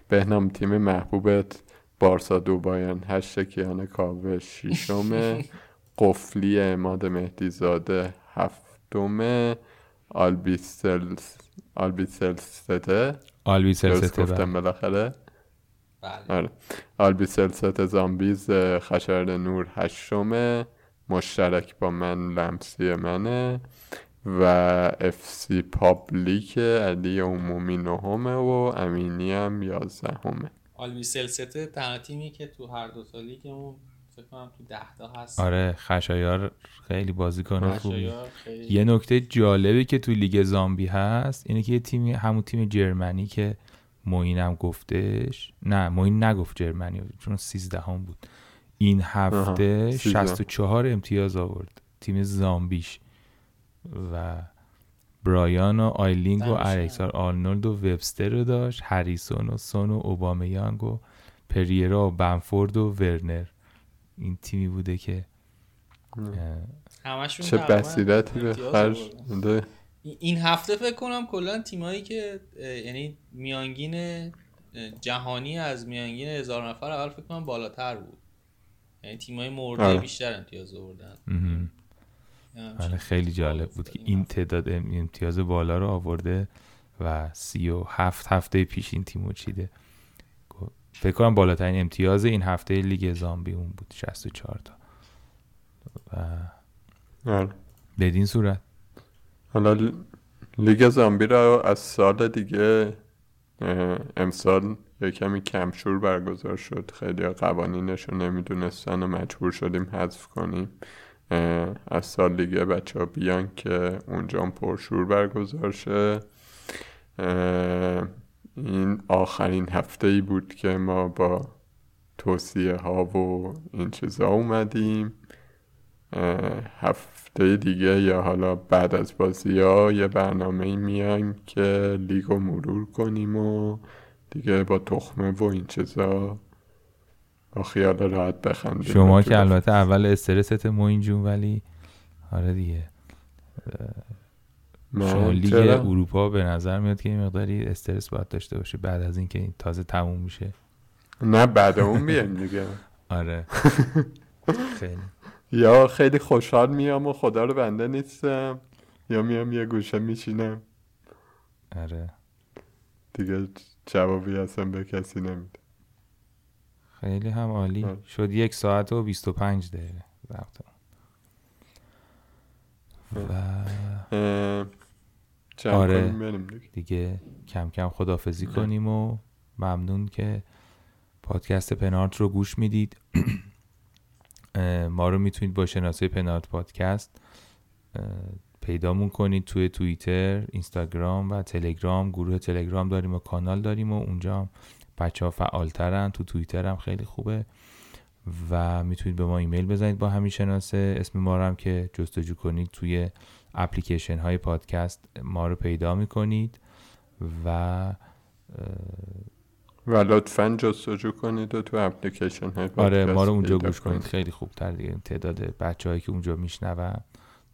بهنام تیم محبوبت بارسا دوبایان هشت کیان کاوه شیشمه [laughs] قفلی اماد مهدیزاده هفتمه آلبیسلس آلبیسلسته آلبی درست سلسته گفتم بالاخره. بله. آره. آلبیسلست زامبیز خشر نور هشتمه مشترک با من لمسی منه و اف سی پابلیک علی عمومی نهمه و امینی هم یازدهمه. آلبی سلسته تنها تیمی که تو هر دو تا لیگمون فکر کنم تو ده تا هست. آره خشایار خیلی بازیکن خوبی. خشایار خیلی- یه نکته جالبی که تو لیگ زامبی هست اینه که یه تیمی همون تیم Germany که موینم گفتش نه موین نگفت Germany چون 13 هم بود این هفته آها، 13. 64 امتیاز آورد تیم زامبیش و برایان و آیلینگ و. الکساندر آرنولد و وبستر رو داشت هریسون و سون و اوبامیانگ و پریرا و بنفورد و ورنر این تیمی بوده که همشون چه بسیرتی به خرج. این- هفته فکر کنم کلا تیمایی که یعنی میانگین جهانی از میانگین هزار نفر اول فکر کنم بالاتر بود. یعنی تیمای مورد آره. بیشتر امتیاز آوردن. همچین خیلی جالب بود که این تعداد ام- امتیاز بالا رو آورده و سی و هفت هفته پیش این تیمو چیده. فکر کنم بالاترین امتیاز این هفته لیگ زامبی اون بود 64 تا. و آره. بدین صورت. حالا لیگ زامبی رو از سال دیگه امسال یه کمی کمشور برگزار شد. خیلی قوانینش رو نمی‌دونستن و مجبور شدیم حذف کنیم. از سال دیگه بچه ها بیان که اونجا پرشور برگزار شه. این آخرین هفته ای بود که ما با توصیه ها و این چیزا اومدیم. هفته دیگه یا حالا بعد از بازی ها یه برنامه میایم که لیگ مرور کنیم و دیگه با تخمه و این چیزا با خیال راحت بخندیم. شما که البته اول استرست موین جون ولی آره دیگه. شما لیگ اروپا به نظر میاد که این مقداری استرس باید داشته باشه بعد از اینکه این تازه تموم میشه. نه بعد اون بیایم دیگه. [laughs] آره. [laughs] خیلی. یا خیلی خوشحال میام و خدا رو بنده نیستم یا میام یه گوشه میشینم آره. دیگه جوابی اصلا به کسی نمیده. خیلی هم عالی. آره. شد یک ساعت و 25 دقیقه وقت. و آره. دیگه. کم کم خدافزی کنیم و ممنون که پادکست پنارت رو گوش می‌دید. [clears throat] ما رو می‌تونید با شناسه پنارت پادکست پیدامون کنید توی توییتر اینستاگرام و تلگرام. گروه تلگرام داریم و کانال داریم و اونجا بچه ها فعالترن. تو توییتر هم خیلی خوبه. و می‌تونید به ما ایمیل بزنید با همین شناسه. اسم ما رو هم که جستجو کنید توی اپلیکیشن های پادکست ما رو پیدا می‌کنید. و و لطفا جستجو کنید و تو اپلیکیشن های پادکست آره ما رو اونجا گوش کنید. خیلی خوب تر دیگه تعداد بچه هایی که اونجا میشنون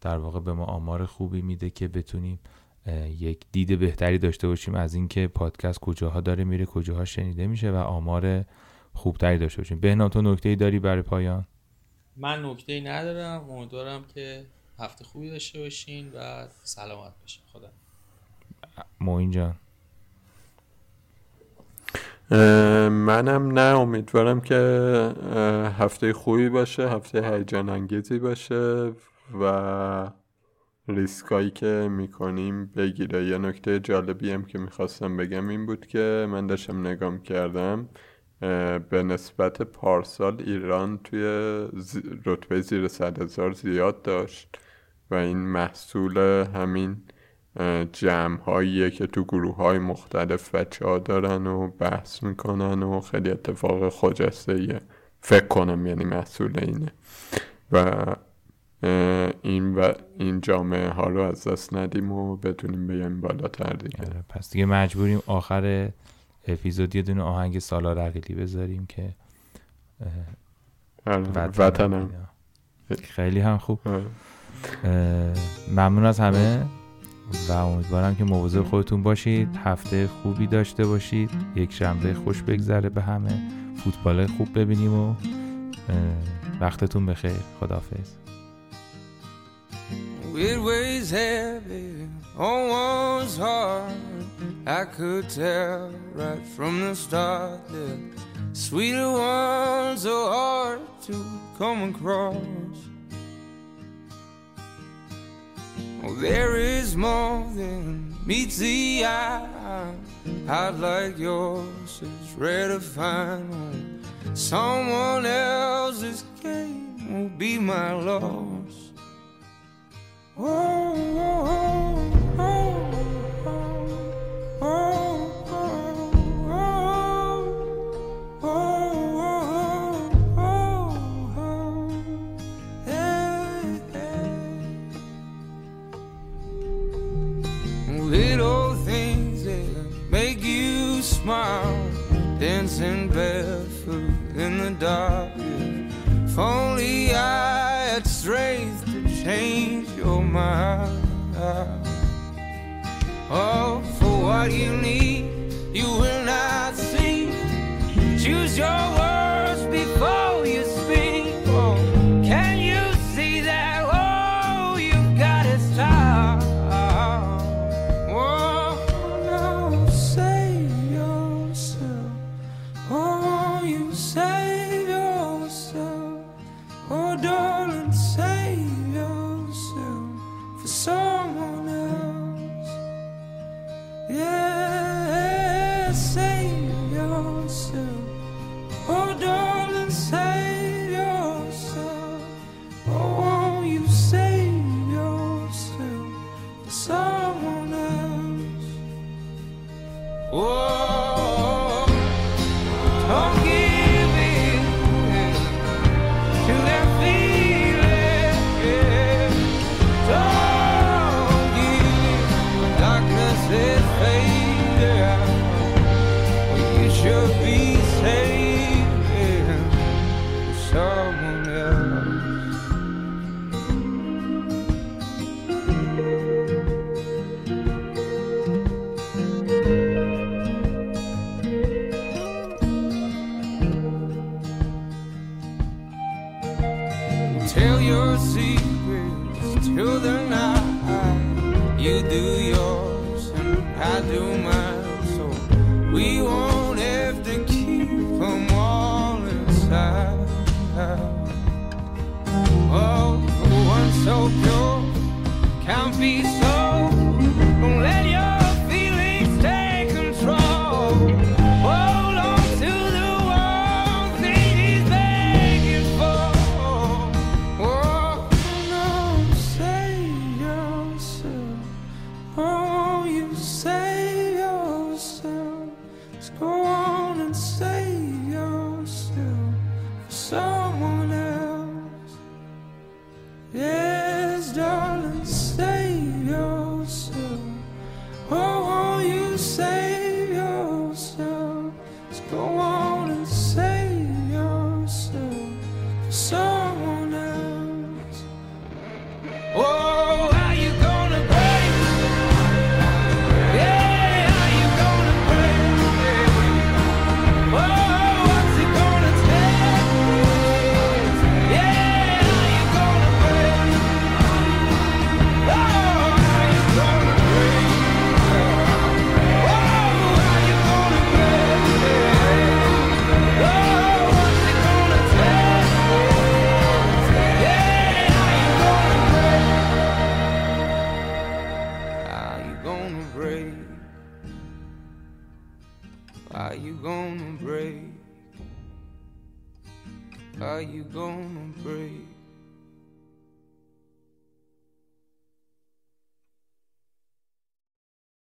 در واقع به ما آمار خوبی میده که بتونیم یک دید بهتری داشته باشیم از اینکه پادکست کجاها داره میره کجاها شنیده میشه و آمار خوبتری داشته باشیم. بهنام تو نکته ای داری برای پایان؟ من نکته ای ندارم. امیدوارم که هفته خوبی داشته باشین و سلامت باشین. خدا موین جان. منم نه امیدوارم که هفته خوبی باشه هفته هیجان انگیزی باشه و ریسکایی که می‌کنیم بگیره. یه نکته جالبی هم که می‌خواستم بگم این بود که من داشتم نگام کردم به نسبت پارسال ایران توی رتبه زیر صد هزار زیاد داشت و این محصول همین جمع هاییه که تو گروه های مختلف بچه ها دارن و بحث می‌کنن و خیلی اتفاق خجسته فکر کنم یعنی محصول اینه. و این و این جامعه ها رو از دست ندیم و بتونیم بیایم بالاتر دیگه آره، پس دیگه مجبوریم آخر اپیزود یه دونه آهنگ سالار عقیلی بذاریم که آره، وطنم. خیلی هم خوب. آره. ممنون از همه. و امیدوارم که مواظب خودتون باشید هفته خوبی داشته باشید یک شنبه خوش بگذره به همه فوتبال خوب ببینیم و وقتتون بخیر خدافظ It weighs heavy on one's heart. I could tell right from the start that sweeter ones are hard to come across. Oh, there is more than meets the eye. I'd like yours is rare to find. Someone else's game will be my loss. oh, oh, oh, oh, Little smile, dancing barefoot in the dark. If only I had strength to change your mind. Oh, for what you need, you will not see. Choose your words before